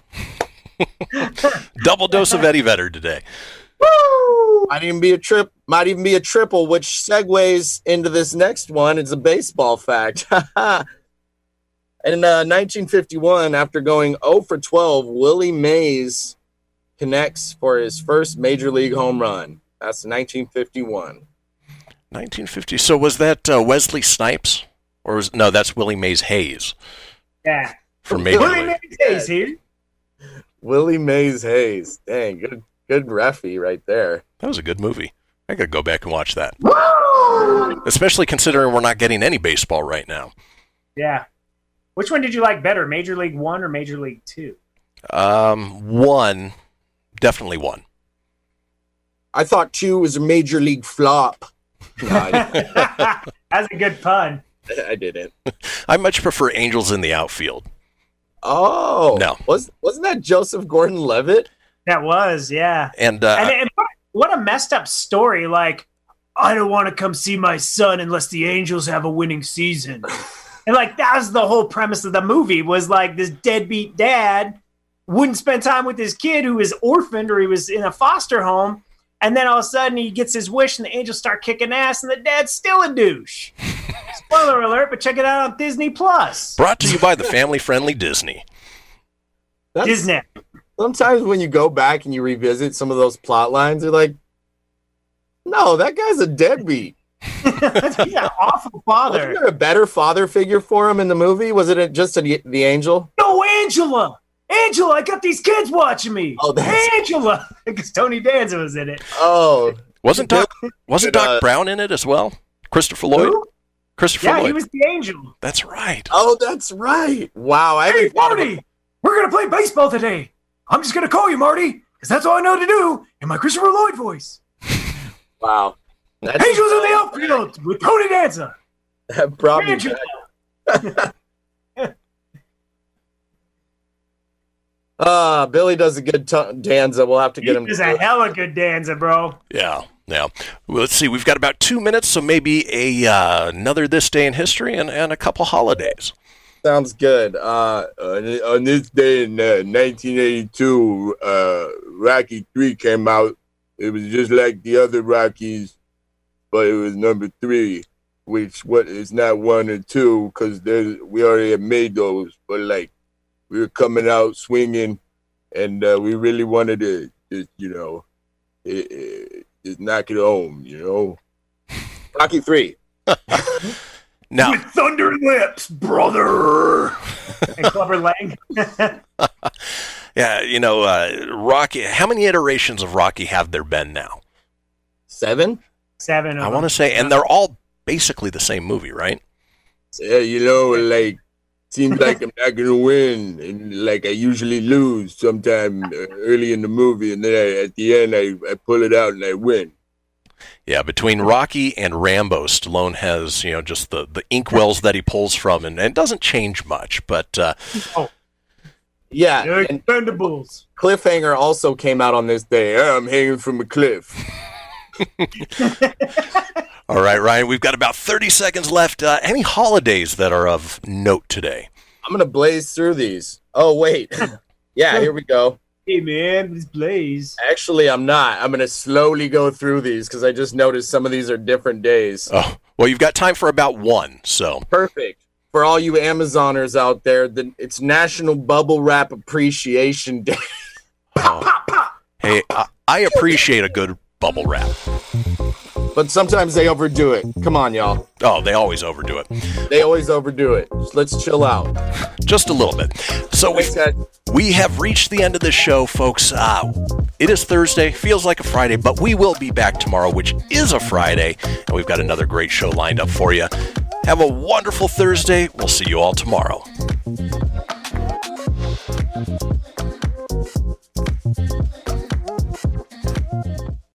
[LAUGHS] Double dose of Eddie Vedder today. Might even be a trip. Might even be a triple, which segues into this next one. It's a baseball fact. [LAUGHS] In uh, 1951, after going 0 for 12, Willie Mays connects for his first major league home run. That's 1951. 1950. So was that uh, Wesley Snipes, or was no? That's Willie Mays Hayes Yeah. for Major Willie League. Mays Hayes here. Willie Mays Hayes. Dang, good, good refy right there. That was a good movie. I gotta go back and watch that. [LAUGHS] Especially considering we're not getting any baseball right now. Yeah. Which one did you like better, Major League One or Major League Two? Um, one, definitely one. I thought two was a major league flop. [LAUGHS] [LAUGHS] That's a good pun. I didn't. I much prefer Angels in the outfield. Oh No. Was wasn't that Joseph Gordon-Levitt? That was, yeah. And uh, and, and what, what a messed up story. Like, I don't want to come see my son unless the Angels have a winning season. and like that was the whole premise of the movie was like this deadbeat dad wouldn't spend time with his kid who was orphaned or he was in a foster home. And then all of a sudden he gets his wish and the Angels start kicking ass and the dad's still a douche. [LAUGHS] Spoiler alert, but check it out on Disney Plus. brought to you by the family-friendly Disney. That's- Disney. Sometimes when you go back and you revisit some of those plot lines, you're like, no, that guy's a deadbeat. [LAUGHS] He's an awful father. Wasn't there a better father figure for him in the movie? Was it just a, the angel? No, Angela! Angela, I got these kids watching me. Oh, that's Angela, [LAUGHS] because Tony Danza was in it. oh. Wasn't Doc wasn't Did, Doc uh, Brown in it as well? Christopher Lloyd. Who? Christopher Yeah, Lloyd. he was the angel. That's right. Oh, that's right. Wow, I Hey, haven't Marty! We're gonna play baseball today. I'm just gonna call you Marty, because that's all I know to do in my Christopher Lloyd voice. [LAUGHS] Wow. That's Angels in the Outfield with Tony Danza. that brought me Angela. back. Uh, [LAUGHS] Billy does a good t- Danza. We'll have to get him. He's to do a it. hella good Danza, bro. Yeah, Well, let's see. We've got about two minutes, so maybe a uh, another this day in history and, and a couple holidays. Sounds good. Uh, on, this day in uh, 1982, uh, Rocky 3 came out. It was just like the other Rockies, but it was number three, which what is not one or two because we already have made those. But like, we were coming out swinging, and uh, we really wanted to, you know, eh, eh, just knock it home, you know. Rocky 3. [LAUGHS] Now, With thunder lips, brother. [LAUGHS] and Clubber Lang. [LAUGHS] yeah, you know, uh, Rocky. How many iterations of Rocky have there been now? Seven? Seven. I want to say, and they're all basically the same movie, right? Yeah, you know, like seems like I'm not gonna win, and like I usually lose sometime uh, early in the movie, and then I, at the end I, I pull it out and I win. Yeah, between Rocky and Rambo, Stallone has you know just the the inkwells that he pulls from, and, and doesn't change much. But uh, Yeah, They're and Expendables. Cliffhanger also came out on this day. "Oh, I'm hanging from a cliff. [LAUGHS] [LAUGHS] all right, Ryan, we've got about thirty seconds left. Uh, any holidays that are of note today? I'm gonna blaze through these. Oh wait, [LAUGHS] yeah, here we go. Hey, man, this Blaze. Actually, I'm not. I'm gonna slowly go through these because I just noticed some of these are different days. Oh, well, you've got time for about one. So Perfect. For all you Amazoners out there, the, it's National Bubble Wrap Appreciation Day. [LAUGHS] hey, I, I appreciate a good bubble wrap. But sometimes they overdo it. Come on, y'all. Oh, they always overdo it. They always overdo it. Let's chill out. [LAUGHS] Just a little bit. So we we have reached the end of the show, folks. Uh, it is Thursday, feels like a Friday, but we will be back tomorrow, which is a Friday, and we've got another great show lined up for you. Have a wonderful Thursday. We'll see you all tomorrow.